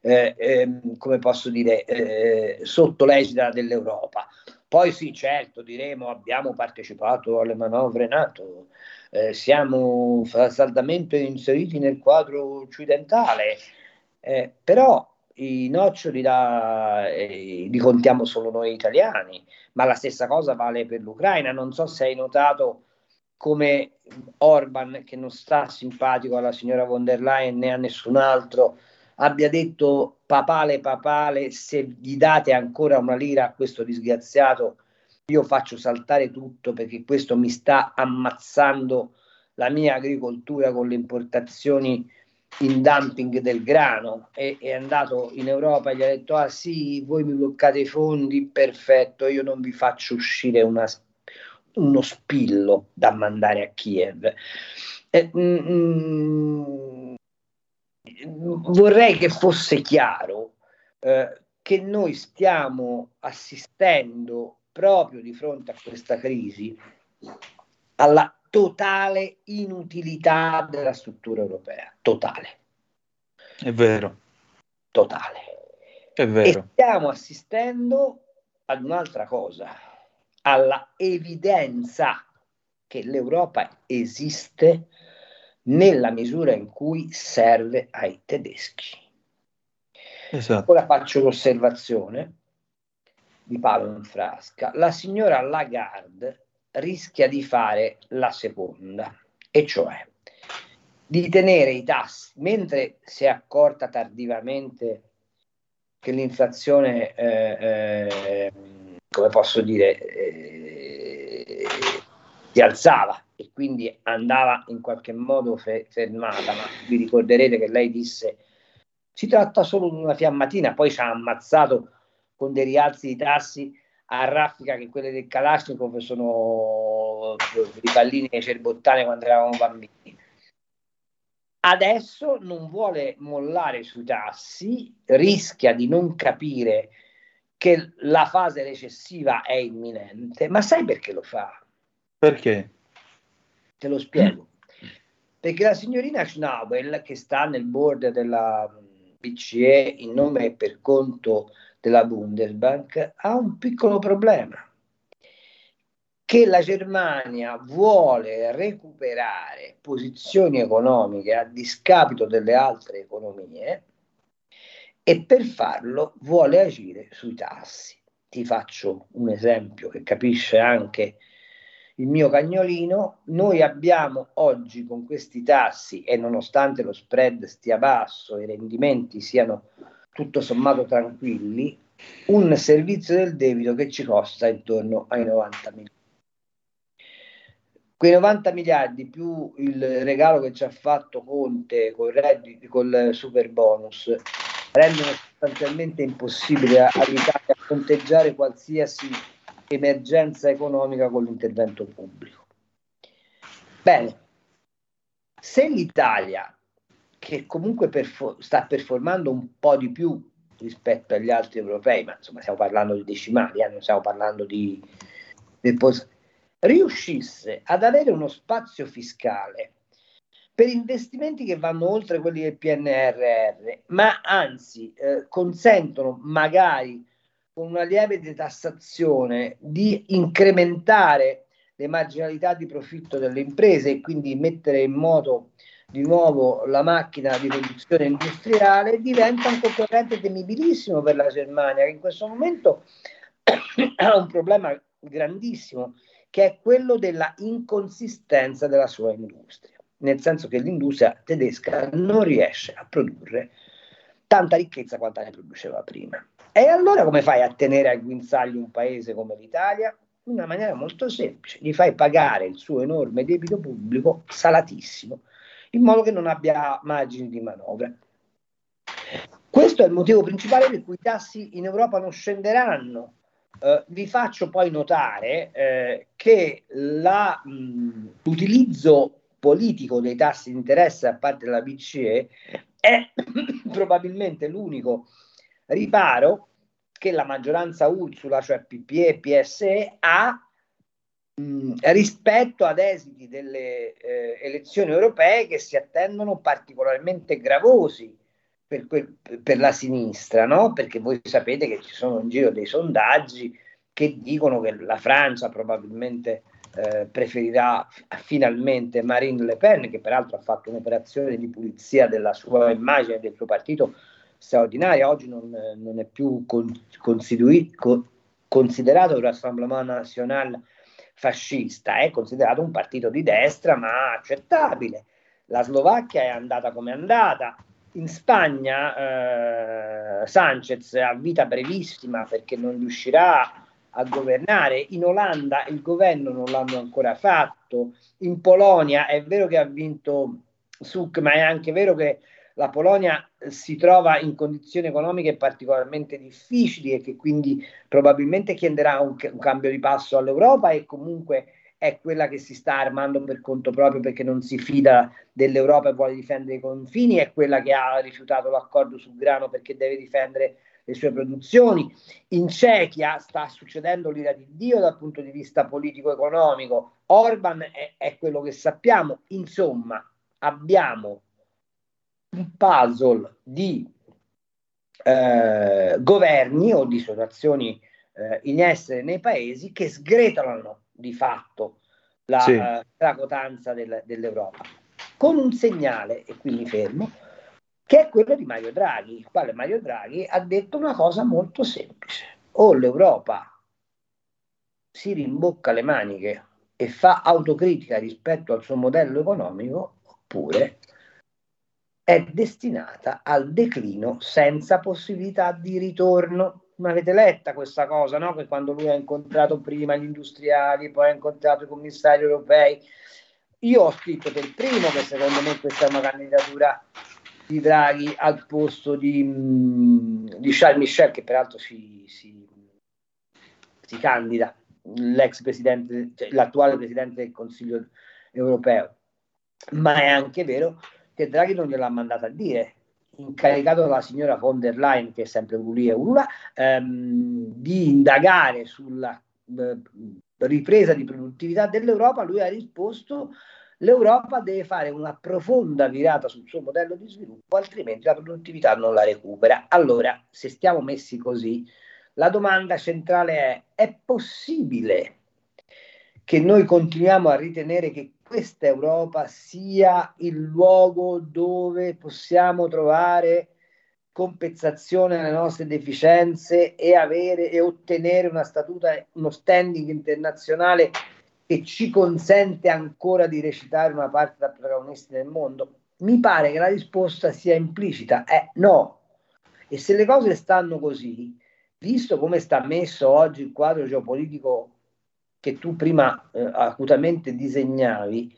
eh, ehm, come posso dire, eh, sotto l'egida dell'Europa. Poi sì, certo, diremo abbiamo partecipato alle manovre NATO, eh, siamo saldamente inseriti nel quadro occidentale, eh, però i noccioli da, eh, li contiamo solo noi italiani, ma la stessa cosa vale per l'Ucraina. Non so se hai notato come Orban, che non sta simpatico alla signora von der Leyen né a nessun altro, abbia detto papale papale, se gli date ancora una lira a questo disgraziato, io faccio saltare tutto perché questo mi sta ammazzando la mia agricoltura con le importazioni in dumping del grano. E è andato in Europa e gli ha detto ah sì voi mi bloccate i fondi perfetto io non vi faccio uscire una, uno spillo da mandare a Kiev. Eh, mm, vorrei che fosse chiaro eh, che noi stiamo assistendo proprio di fronte a questa crisi alla totale inutilità della struttura europea, totale, È vero, totale. è E vero. stiamo assistendo ad un'altra cosa, alla evidenza che l'Europa esiste nella misura in cui serve ai tedeschi. Esatto. Ora faccio l'osservazione di palo in frasca. La signora Lagarde rischia di fare la seconda, e cioè di tenere i tassi, mentre si è accorta tardivamente che l'inflazione, eh, eh, come posso dire, eh, si alzava e quindi andava in qualche modo fe- fermata, ma vi ricorderete che lei disse si tratta solo di una fiammatina, poi ci ha ammazzato con dei rialzi di tassi a raffica che quelle del Kalashnikov sono i pallini e cerbottane quando eravamo bambini. Adesso non vuole mollare sui tassi, rischia di non capire che la fase recessiva è imminente, ma sai perché lo fa? Perché? Te lo spiego. Perché la signorina Schnabel, che sta nel board della BCE in nome e per conto della Bundesbank, ha un piccolo problema. Che la Germania vuole recuperare posizioni economiche a discapito delle altre economie e per farlo vuole agire sui tassi. Ti faccio un esempio che capisce anche il mio cagnolino, noi abbiamo oggi con questi tassi e nonostante lo spread stia basso i rendimenti siano tutto sommato tranquilli, un servizio del debito che ci costa intorno ai 90 miliardi. Quei 90 miliardi più il regalo che ci ha fatto Conte col, reddito, col super bonus rendono sostanzialmente impossibile all'Italia fronteggiare qualsiasi emergenza economica con l'intervento pubblico. Bene, se l'Italia, che comunque perfo- sta performando un po' di più rispetto agli altri europei, ma insomma stiamo parlando di decimali, eh, non stiamo parlando di... del pos- riuscisse ad avere uno spazio fiscale per investimenti che vanno oltre quelli del PNRR, ma anzi eh, consentono magari con una lieve detassazione di incrementare le marginalità di profitto delle imprese e quindi mettere in moto di nuovo la macchina di produzione industriale diventa un concorrente temibilissimo per la Germania che in questo momento ha un problema grandissimo che è quello della inconsistenza della sua industria, nel senso che l'industria tedesca non riesce a produrre tanta ricchezza quanto ne produceva prima. E allora come fai a tenere al guinzaglio un paese come l'Italia? In una maniera molto semplice, gli fai pagare il suo enorme debito pubblico salatissimo, in modo che non abbia margini di manovra. Questo è il motivo principale per cui i tassi in Europa non scenderanno, eh, vi faccio poi notare eh, che la, mh, l'utilizzo politico dei tassi di interesse da parte della BCE è probabilmente l'unico riparo che la maggioranza Ursula, cioè PPE e PSE, ha mh, rispetto ad esiti delle eh, elezioni europee che si attendono particolarmente gravosi per, quel, per la sinistra, no? perché voi sapete che ci sono in giro dei sondaggi che dicono che la Francia probabilmente eh, preferirà finalmente Marine Le Pen, che peraltro ha fatto un'operazione di pulizia della sua immagine, del suo partito straordinaria, oggi non, non è più con, con, considerato un Rassemblement National fascista, è considerato un partito di destra ma accettabile. La Slovacchia è andata come è andata, in Spagna eh, Sanchez ha vita brevissima perché non riuscirà a governare, in Olanda il governo non l'hanno ancora fatto, in Polonia è vero che ha vinto Suk, ma è anche vero che la Polonia si trova in condizioni economiche particolarmente difficili e che quindi probabilmente chiederà un, un cambio di passo all'Europa e comunque è quella che si sta armando per conto proprio perché non si fida dell'Europa e vuole difendere i confini, è quella che ha rifiutato l'accordo sul grano perché deve difendere le sue produzioni. In Cechia sta succedendo l'ira di Dio dal punto di vista politico-economico. Orban è, è quello che sappiamo. Insomma, abbiamo un puzzle di eh, governi o di situazioni eh, in essere nei paesi che sgretolano di fatto la sì. tracotanza del, dell'Europa, con un segnale, e qui mi fermo, che è quello di Mario Draghi, il quale Mario Draghi ha detto una cosa molto semplice. O l'Europa si rimbocca le maniche e fa autocritica rispetto al suo modello economico, oppure è destinata al declino senza possibilità di ritorno ma avete letta questa cosa, no? Che quando lui ha incontrato prima gli industriali, poi ha incontrato i commissari europei. Io ho scritto per primo che secondo me questa è una candidatura di Draghi al posto di, mm, di Charles Michel, che peraltro si, si, si candida, l'ex presidente, cioè l'attuale presidente del Consiglio europeo. Ma è anche vero che Draghi non gliel'ha mandata a dire incaricato dalla signora von der Leyen, che è sempre lì e Ulla, ehm, di indagare sulla eh, ripresa di produttività dell'Europa, lui ha risposto l'Europa deve fare una profonda virata sul suo modello di sviluppo, altrimenti la produttività non la recupera. Allora, se stiamo messi così, la domanda centrale è, è possibile che noi continuiamo a ritenere che questa Europa sia il luogo dove possiamo trovare compensazione alle nostre deficienze e avere e ottenere una statuta, uno standing internazionale che ci consente ancora di recitare una parte da protagonisti nel mondo? Mi pare che la risposta sia implicita, è no. E se le cose stanno così, visto come sta messo oggi il quadro geopolitico che tu prima eh, acutamente disegnavi,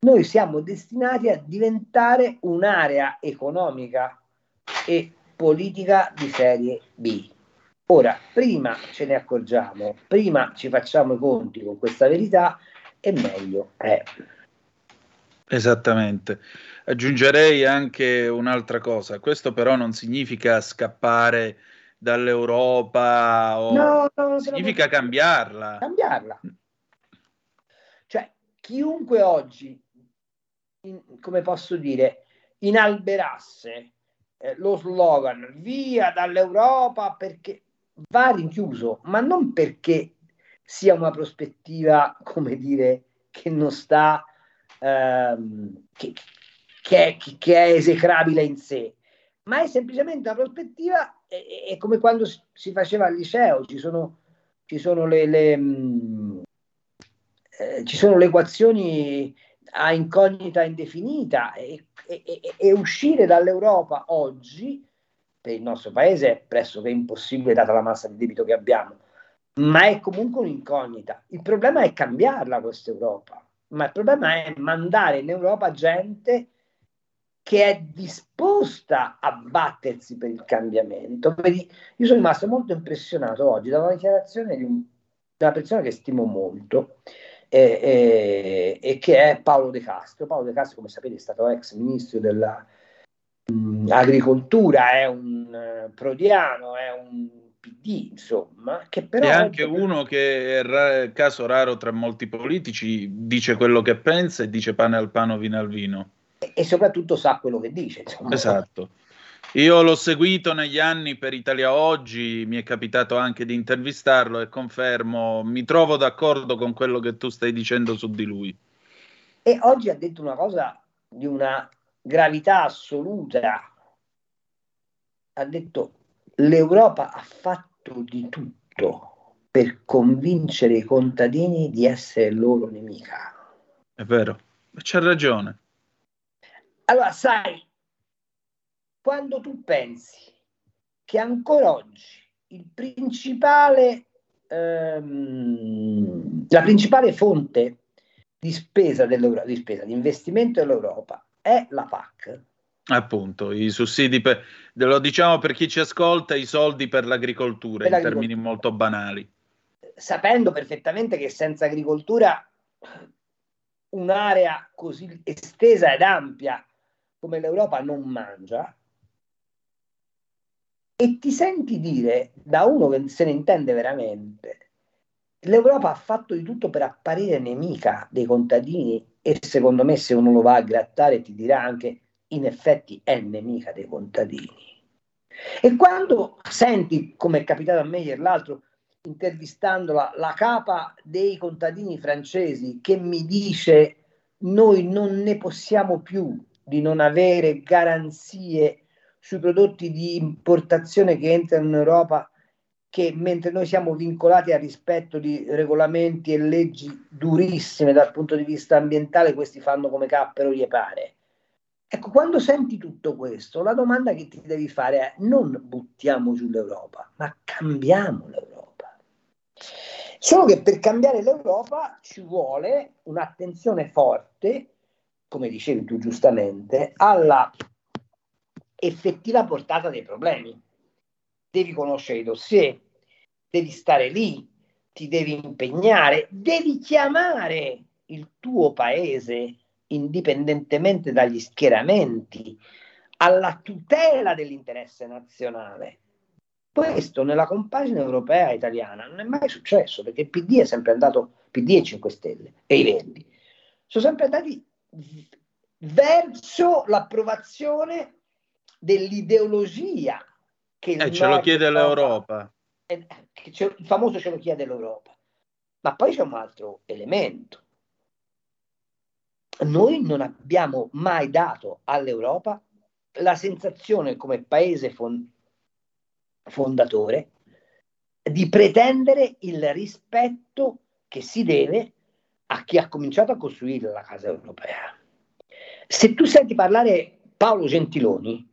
noi siamo destinati a diventare un'area economica e politica di serie B. Ora, prima ce ne accorgiamo, prima ci facciamo i conti con questa verità e meglio è. Esattamente. Aggiungerei anche un'altra cosa, questo però non significa scappare dall'Europa o no, no, significa no, cambiarla. Cambiarla. Cioè, chiunque oggi, in, come posso dire, inalberasse eh, lo slogan via dall'Europa perché va rinchiuso, ma non perché sia una prospettiva, come dire, che non sta, ehm, che, che, è, che è esecrabile in sé, ma è semplicemente una prospettiva, è, come quando si faceva al liceo, ci sono, ci sono le, le mh, eh, ci sono le equazioni a incognita indefinita e, e, e, uscire dall'Europa oggi per il nostro paese è pressoché impossibile data la massa di debito che abbiamo, ma è comunque un'incognita. Il problema è cambiarla questa Europa, ma il problema è mandare in Europa gente che è disposta a battersi per il cambiamento. Vedi, io sono rimasto molto impressionato oggi da una dichiarazione di, un, di una persona che stimo molto e, e, e, che è Paolo De Castro. Paolo De Castro, come sapete, è stato ex ministro dell'agricoltura, è un uh, prodiano, è un PD, insomma, che però... È anche uno che, è ra- caso raro tra molti politici, dice quello che pensa e dice pane al pano, vino al vino. E, soprattutto sa quello che dice. Insomma. Esatto. Io l'ho seguito negli anni per Italia Oggi, mi è capitato anche di intervistarlo e confermo, mi trovo d'accordo con quello che tu stai dicendo su di lui. E oggi ha detto una cosa di una gravità assoluta. Ha detto l'Europa ha fatto di tutto per convincere i contadini di essere loro nemica. È vero, c'ha ragione. Allora, sai, quando tu pensi che ancora oggi il principale, ehm, la principale fonte di spesa, di spesa, di investimento dell'Europa è la PAC, Appunto, i sussidi, per, lo diciamo per chi ci ascolta, i soldi per l'agricoltura, per in l'agricoltura. termini molto banali. Sapendo perfettamente che senza agricoltura un'area così estesa ed ampia come l'Europa non mangia, e ti senti dire da uno che se ne intende veramente, l'Europa ha fatto di tutto per apparire nemica dei contadini e secondo me se uno lo va a grattare ti dirà anche in effetti è nemica dei contadini. E quando senti, come è capitato a me ieri l'altro, intervistandola, la capa dei contadini francesi che mi dice noi non ne possiamo più di non avere garanzie sui prodotti di importazione che entrano in Europa, che mentre noi siamo vincolati al rispetto di regolamenti e leggi durissime dal punto di vista ambientale, questi fanno come cappero gli pare. Ecco, quando senti tutto questo, la domanda che ti devi fare è non buttiamo giù l'Europa, ma cambiamo l'Europa. Solo che per cambiare l'Europa ci vuole un'attenzione forte, come dicevi tu giustamente, alla effettiva portata dei problemi. Devi conoscere i dossier, devi stare lì, ti devi impegnare, devi chiamare il tuo paese indipendentemente dagli schieramenti, alla tutela dell'interesse nazionale. Questo nella compagine europea italiana non è mai successo perché il PD è sempre andato, PD e 5 Stelle e i Verdi, sono sempre andati verso l'approvazione dell'ideologia che eh, ce lo chiede l'Europa. Eh, il famoso ce lo chiede l'Europa. Ma poi c'è un altro elemento noi non abbiamo mai dato all'Europa la sensazione come paese fon- fondatore di pretendere il rispetto che si deve a chi ha cominciato a costruire la casa europea. Se tu senti parlare Paolo Gentiloni,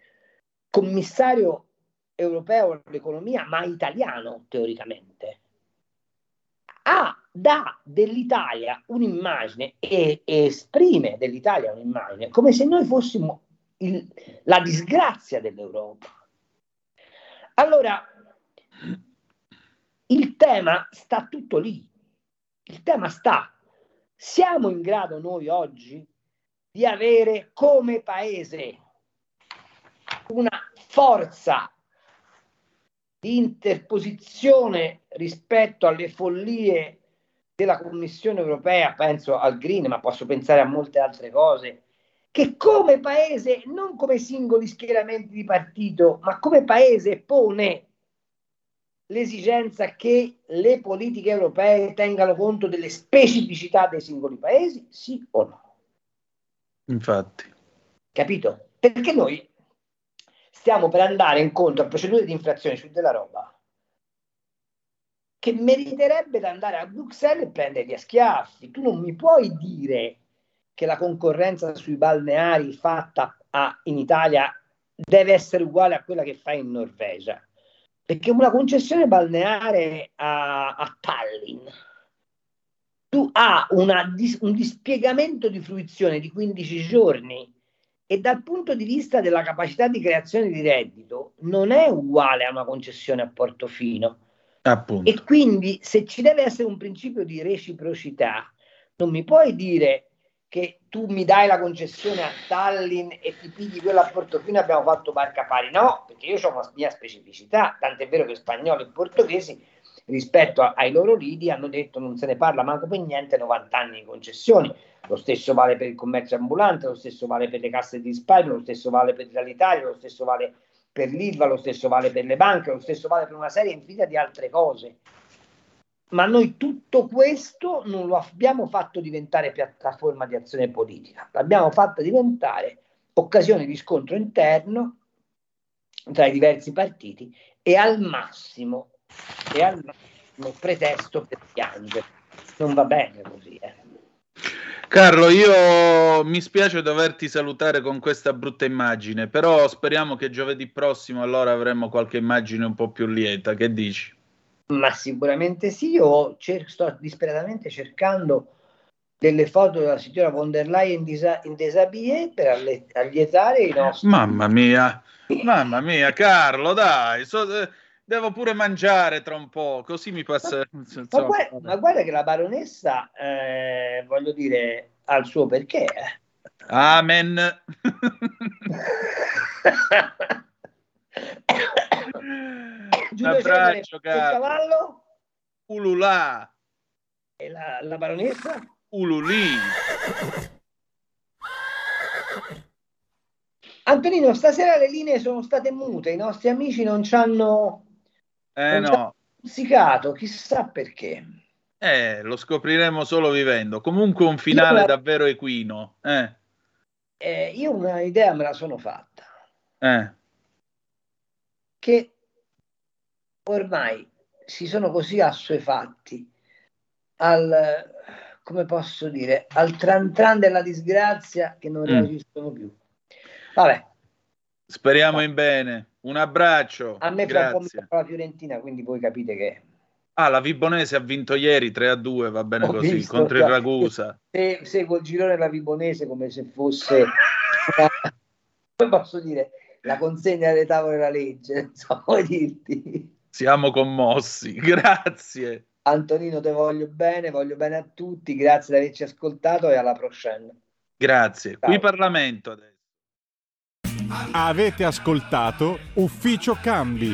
commissario europeo all'economia, ma italiano teoricamente, ha dà dell'Italia un'immagine e, e esprime dell'Italia un'immagine come se noi fossimo il, la disgrazia dell'Europa. Allora, il tema sta tutto lì. Il tema sta. Siamo in grado noi oggi di avere come paese una forza di interposizione rispetto alle follie della Commissione europea, penso al Green, ma posso pensare a molte altre cose, che come paese, non come singoli schieramenti di partito, ma come paese pone l'esigenza che le politiche europee tengano conto delle specificità dei singoli paesi, sì o no? Infatti. Capito? Perché noi stiamo per andare incontro a procedure di infrazione su della roba che meriterebbe di andare a Bruxelles e prenderli a schiaffi. Tu non mi puoi dire che la concorrenza sui balneari fatta a, in Italia deve essere uguale a quella che fai in Norvegia. Perché una concessione balneare a, a Tallinn tu ha una, un dispiegamento di fruizione di 15 giorni e dal punto di vista della capacità di creazione di reddito non è uguale a una concessione a Portofino. Appunto. E quindi se ci deve essere un principio di reciprocità, non mi puoi dire che tu mi dai la concessione a Tallinn e ti pigli quella a Portofino abbiamo fatto barca pari. No, perché io ho una mia specificità, tant'è vero che spagnoli e portoghesi rispetto a, ai loro lidi hanno detto non se ne parla manco per niente 90 anni di concessioni. Lo stesso vale per il commercio ambulante, lo stesso vale per le casse di risparmio, lo stesso vale per l'Italia, lo stesso vale per l'ILVA, lo stesso vale per le banche, lo stesso vale per una serie infinita di altre cose. Ma noi tutto questo non lo abbiamo fatto diventare piattaforma di azione politica, l'abbiamo fatto diventare occasione di scontro interno tra i diversi partiti e al massimo, e al massimo pretesto per piangere. Non va bene così. Eh. Carlo, io mi spiace doverti salutare con questa brutta immagine, però speriamo che giovedì prossimo allora avremo qualche immagine un po' più lieta. Che dici? Ma sicuramente sì, io cer- sto disperatamente cercando delle foto della signora von der Leyen in, disa- in desabillé per alle- allietare i nostri... Mamma mia, mamma mia, Carlo, dai, so- eh, devo pure mangiare tra un po', così mi passa... Ma, insomma, guarda, ma guarda che la baronessa, eh, voglio dire, ha il suo perché. eh. Amen. Un Giulio Cesare, abbraccio, cavallo Ululà, e la, la baronessa? ululì. Antonino, stasera le linee sono state mute, i nostri amici non ci hanno Eh non no, musicato, chissà perché. eh, lo scopriremo solo vivendo. Comunque un finale Io- davvero equino. Eh, Eh, io una idea me la sono fatta, eh. che ormai si sono così assuefatti al, come posso dire, al tran tran della disgrazia che non Mm. reagiscono più. Vabbè, Speriamo in bene. Un abbraccio. a me fra un po' Grazie. la Fiorentina, quindi voi capite che Ah, la Vibonese ha vinto ieri 3 a 2, va bene Ho così, visto, contro il cioè, Ragusa. se, seguo il girone della Vibonese come se fosse come posso dire la consegna delle tavole della legge non so come dirti Siamo commossi. Grazie. Antonino te voglio bene voglio bene a tutti grazie di averci ascoltato e alla prossima Grazie. Qui Ciao. Parlamento adesso. Avete ascoltato Ufficio Cambi.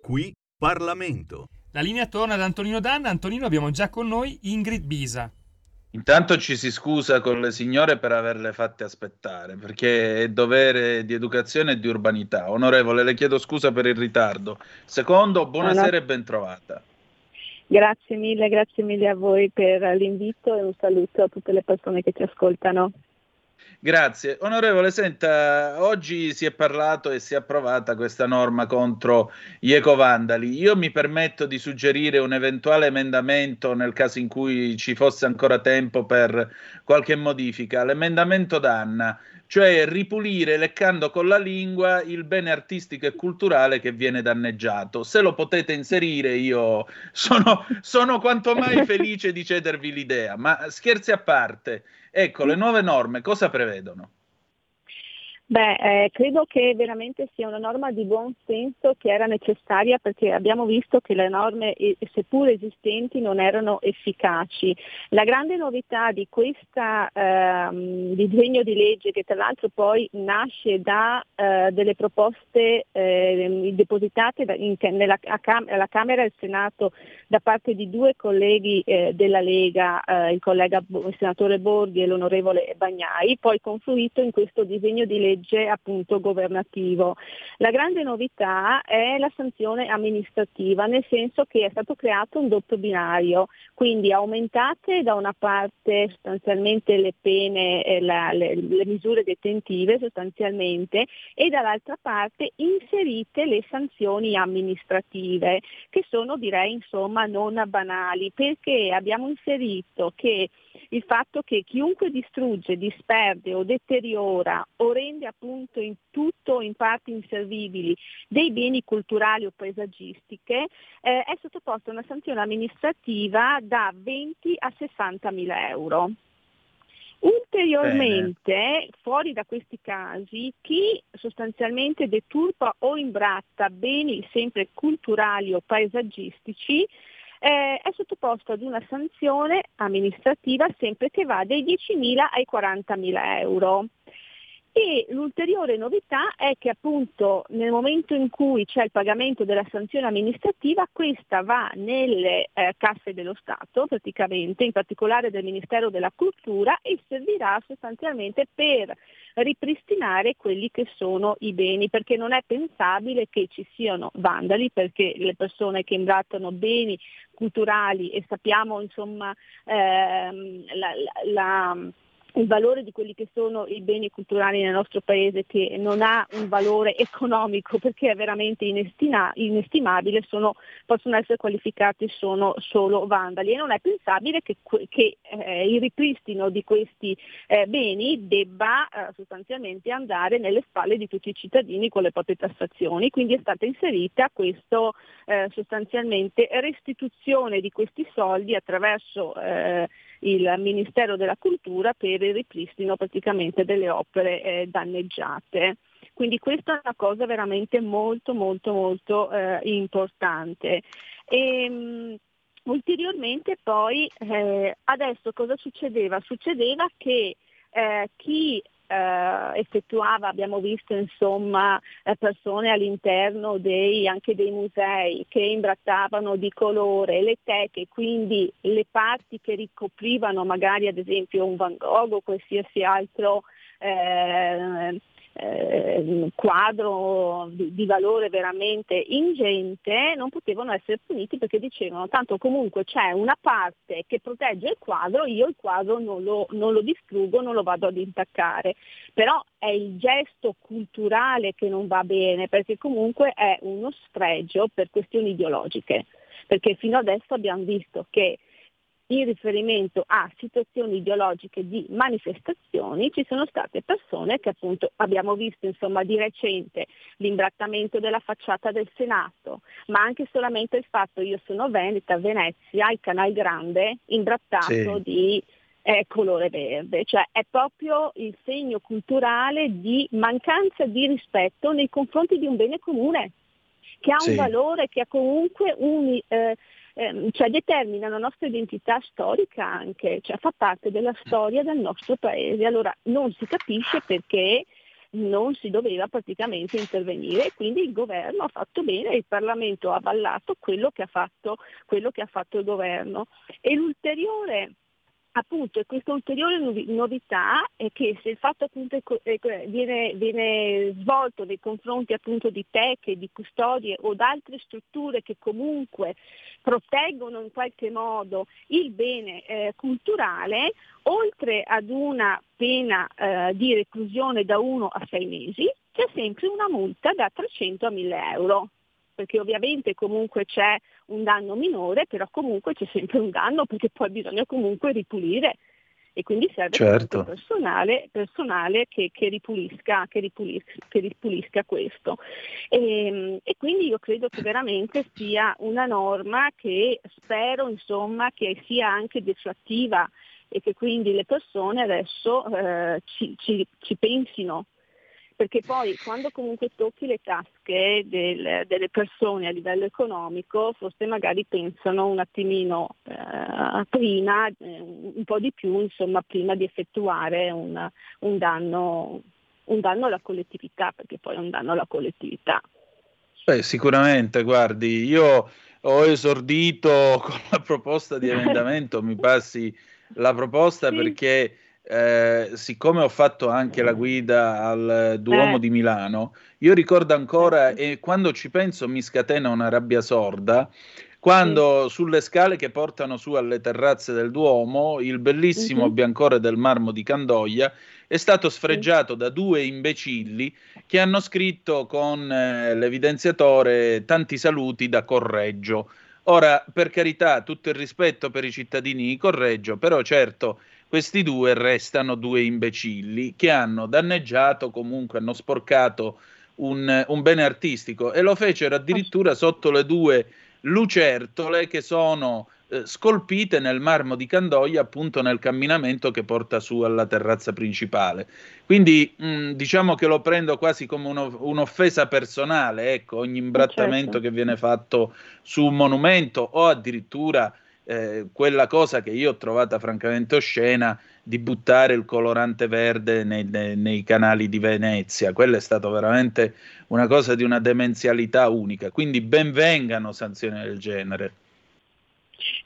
Qui Parlamento. La linea torna ad Antonino Danna. Antonino, abbiamo già con noi Ingrid Bisa. Intanto ci si scusa con le signore per averle fatte aspettare, perché è dovere di educazione e di urbanità. Onorevole, le chiedo scusa per il ritardo. Secondo, buonasera e bentrovata. Grazie mille, grazie mille a voi per l'invito e un saluto a tutte le persone che ci ascoltano. Grazie. Onorevole, senta, oggi si è parlato e si è approvata questa norma contro gli ecovandali. Io mi permetto di suggerire un eventuale emendamento nel caso in cui ci fosse ancora tempo per qualche modifica. L'emendamento Danna, cioè ripulire leccando con la lingua il bene artistico e culturale che viene danneggiato. Se lo potete inserire, io sono, sono quanto mai felice di cedervi l'idea, ma scherzi a parte. Ecco, le nuove norme cosa prevedono? Beh, eh, credo che veramente sia una norma di buon senso che era necessaria perché abbiamo visto che le norme, seppur esistenti, non erano efficaci. La grande novità di questo disegno di legge, che tra l'altro poi nasce da eh, delle proposte eh, depositate in- nella Cam- alla Camera e al Senato da parte di due colleghi eh, della Lega, eh, il collega il senatore Borghi e l'onorevole Bagnai, poi confluito in questo disegno di legge appunto governativo. La grande novità è la sanzione amministrativa, nel senso che è stato creato un doppio binario, quindi aumentate da una parte sostanzialmente le pene, eh, la- le, le misure detentive sostanzialmente e dall'altra parte inserite le sanzioni amministrative che sono direi insomma non banali perché abbiamo inserito che il fatto che chiunque distrugge, disperde o deteriora o rende appunto in tutto o in parti inservibili dei beni culturali o paesaggistiche eh, è sottoposto a una sanzione amministrativa da 20 a 60 mila euro. Ulteriormente, Bene. fuori da questi casi, chi sostanzialmente deturpa o imbratta beni sempre culturali o paesaggistici eh, è sottoposto ad una sanzione amministrativa sempre che va dai 10.000 ai 40.000 euro. E l'ulteriore novità è che appunto nel momento in cui c'è il pagamento della sanzione amministrativa, questa va nelle eh, casse dello Stato praticamente, in particolare del Ministero della Cultura e servirà sostanzialmente per ripristinare quelli che sono i beni, perché non è pensabile che ci siano vandali, perché le persone che imbrattano beni culturali e sappiamo insomma ehm, la, la, la il valore di quelli che sono i beni culturali nel nostro paese che non ha un valore economico perché è veramente inestima, inestimabile, sono, possono essere qualificati sono solo vandali. E non è pensabile che, che eh, il ripristino di questi eh, beni debba eh, sostanzialmente andare nelle spalle di tutti i cittadini con le proprie tassazioni, quindi è stata inserita questa eh, sostanzialmente restituzione di questi soldi attraverso eh, il Ministero della Cultura per il ripristino praticamente delle opere eh, danneggiate. Quindi questa è una cosa veramente molto molto molto eh, importante. E, mh, ulteriormente poi eh, adesso cosa succedeva? Succedeva che eh, chi eh, effettuava, abbiamo visto insomma eh, persone all'interno dei, anche dei musei che imbrattavano di colore le teche, quindi le parti che ricoprivano magari ad esempio un Van Gogh o qualsiasi altro eh, eh, quadro di, di, valore veramente ingente non potevano essere puniti perché dicevano tanto comunque c'è una parte che protegge il quadro, io il quadro non lo, non lo distruggo, non lo vado ad intaccare. Però è il gesto culturale che non va bene perché comunque è uno sfregio per questioni ideologiche. Perché fino adesso abbiamo visto che in riferimento a situazioni ideologiche di manifestazioni ci sono state persone che appunto abbiamo visto insomma di recente l'imbrattamento della facciata del Senato, ma anche solamente il fatto io sono veneta, Venezia, il Canal Grande imbrattato sì. di eh, colore verde, cioè è proprio il segno culturale di mancanza di rispetto nei confronti di un bene comune che ha un valore, che ha comunque un, eh, eh, cioè determina la nostra identità storica anche, cioè fa parte della storia del nostro paese. Allora non si capisce perché non si doveva praticamente intervenire quindi il governo ha fatto bene e il Parlamento ha avallato quello che ha fatto, che ha fatto il governo. E l'ulteriore appunto questa ulteriore novità è che se il fatto appunto viene, viene, svolto nei confronti appunto di teche, di custodie o di altre strutture che comunque proteggono in qualche modo il bene eh, culturale, oltre ad una pena eh, di reclusione da 1 a 6 mesi, c'è sempre una multa da 300 a 1000 euro perché ovviamente comunque c'è un danno minore, però comunque c'è sempre un danno perché poi bisogna comunque ripulire e quindi serve certo. personale, personale che, che, ripulisca, che, ripulisca, che, ripulisca, questo. E, ehm, e, quindi io credo che veramente sia una norma che spero insomma, che sia anche deflattiva e che quindi le persone adesso eh, ci, ci, ci pensino perché poi quando comunque tocchi le tasche del, delle persone a livello economico, forse magari pensano un attimino eh, prima, eh, un po' di più, insomma, prima di effettuare una, un, danno, un danno alla collettività, perché poi è un danno alla collettività. Beh, sicuramente, guardi, io ho esordito con la proposta di emendamento, mi passi la proposta sì. perché eh, siccome ho fatto anche la guida al Duomo eh. di Milano, io ricordo ancora e quando ci penso mi scatena una rabbia sorda. Quando sì. sulle scale che portano su alle terrazze del Duomo, il bellissimo uh-huh. biancore del marmo di Candoia è stato sfregiato sì. da due imbecilli che hanno scritto con eh, l'evidenziatore tanti saluti da Correggio Ora, per carità, tutto il rispetto per i cittadini correggio, però certo questi due restano due imbecilli che hanno danneggiato, comunque hanno sporcato un, un bene artistico e lo fecero addirittura sotto le due lucertole che sono eh, scolpite nel marmo di Candoia, appunto nel camminamento che porta su alla terrazza principale. Quindi mh, diciamo che lo prendo quasi come uno, un'offesa personale, ecco, ogni imbrattamento certo. che viene fatto su un monumento o addirittura eh, quella cosa che io ho trovata francamente oscena di buttare il colorante verde nei, nei, nei, canali di Venezia. Quella è stata veramente una cosa di una demenzialità unica. Quindi benvengano sanzioni del genere.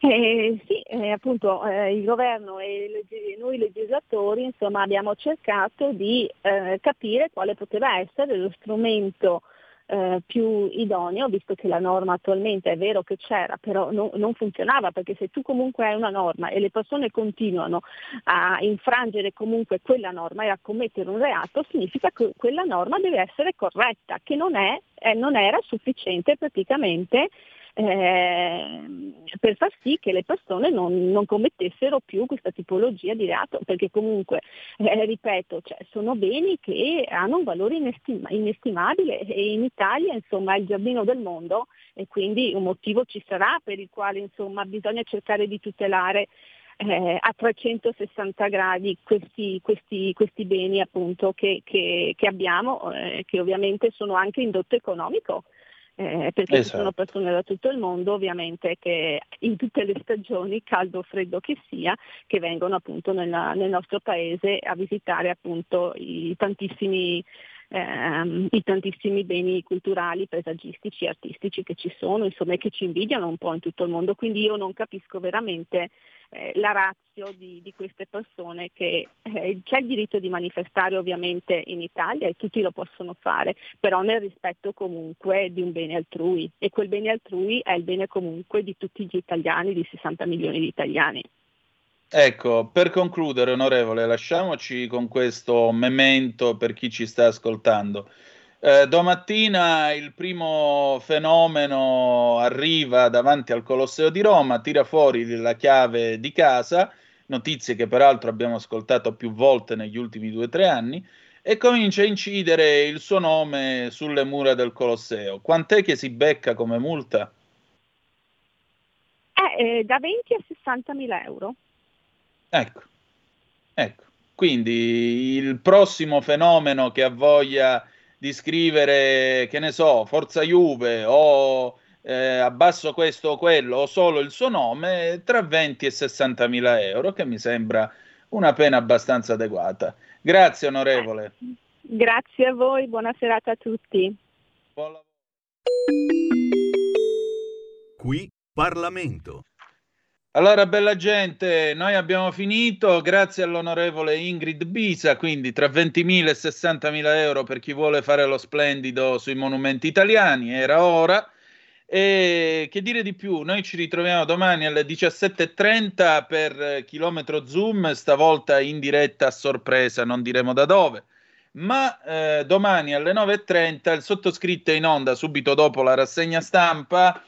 Eh, sì, eh, appunto eh, il governo e noi legislatori insomma, abbiamo cercato di eh, capire quale poteva essere lo strumento eh, più idoneo, visto che la norma attualmente è vero che c'era, però no, non funzionava, perché se tu comunque hai una norma e le persone continuano a infrangere comunque quella norma e a commettere un reato, significa che quella norma deve essere corretta, che non, è, eh, non era sufficiente praticamente eh, per far sì che le persone non, non, commettessero più questa tipologia di reato, perché comunque, eh, ripeto, cioè, sono beni che hanno un valore inestima, inestimabile e in Italia insomma, è il giardino del mondo e quindi un motivo ci sarà per il quale insomma, bisogna cercare di tutelare eh, a 360 gradi questi, questi, questi beni appunto che, che, che abbiamo, eh, che ovviamente sono anche indotto economico eh, perché esatto. ci sono esatto. persone da tutto il mondo ovviamente che in tutte le stagioni, caldo o freddo che sia, che vengono appunto nella, nel nostro paese a visitare appunto i tantissimi ehm, i tantissimi beni culturali, paesaggistici, artistici che ci sono, insomma, e che ci invidiano un po' in tutto il mondo. Quindi io non capisco veramente eh, la razio di, di, queste persone che eh, c'è il diritto di manifestare ovviamente in Italia e tutti lo possono fare, però nel rispetto comunque di un bene altrui e quel bene altrui è il bene comunque di tutti gli italiani, di 60 milioni di italiani. Ecco, per concludere, onorevole, lasciamoci con questo memento per chi ci sta ascoltando. Eh, domattina il primo fenomeno arriva davanti al Colosseo di Roma, tira fuori la chiave di casa, notizie che peraltro abbiamo ascoltato più volte negli ultimi due o tre anni, e comincia a incidere il suo nome sulle mura del Colosseo. Quant'è che si becca come multa? Eh, eh, da 20 a 60 mila euro. Ecco, ecco. Quindi il prossimo fenomeno che ha voglia di scrivere, che ne so, Forza Juve o eh, abbasso questo o quello o solo il suo nome, tra 20 e 60 mila euro, che mi sembra una pena abbastanza adeguata. Grazie onorevole. Grazie a voi, buona serata a tutti. Buon lavoro. Qui Parlamento. Allora, bella gente, noi abbiamo finito. Grazie all'onorevole Ingrid Bisa. Quindi tra 20.000 e 60.000 euro per chi vuole fare lo splendido sui monumenti italiani. Era ora. E che dire di più? Noi ci ritroviamo domani alle 17.30 per chilometro Zoom, stavolta in diretta a sorpresa, non diremo da dove. Ma eh, domani alle 9.30 il sottoscritto è in onda subito dopo la rassegna stampa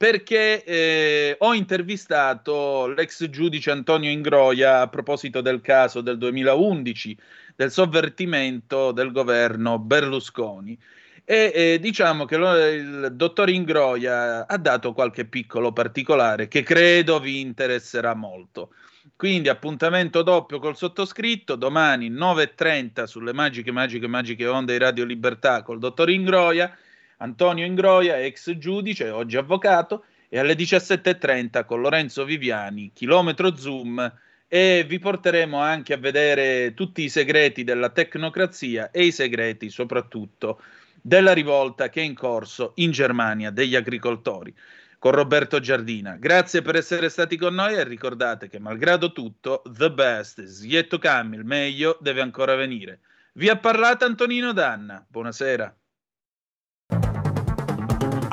perché eh, ho intervistato l'ex giudice Antonio Ingroia a proposito del caso del 2011 del sovvertimento del governo Berlusconi e eh, diciamo che lo, il dottor Ingroia ha dato qualche piccolo particolare che credo vi interesserà molto. Quindi appuntamento doppio col sottoscritto, domani 9.30 sulle magiche, magiche, magiche onde di Radio Libertà col dottor Ingroia Antonio Ingroia, ex giudice, oggi avvocato, e alle 17.30 con Lorenzo Viviani, chilometro Zoom, e vi porteremo anche a vedere tutti i segreti della tecnocrazia e i segreti soprattutto della rivolta che è in corso in Germania degli agricoltori con Roberto Giardina. Grazie per essere stati con noi e ricordate che malgrado tutto, the best is yet to come, il meglio deve ancora venire. Vi ha parlato Antonino Danna. Buonasera.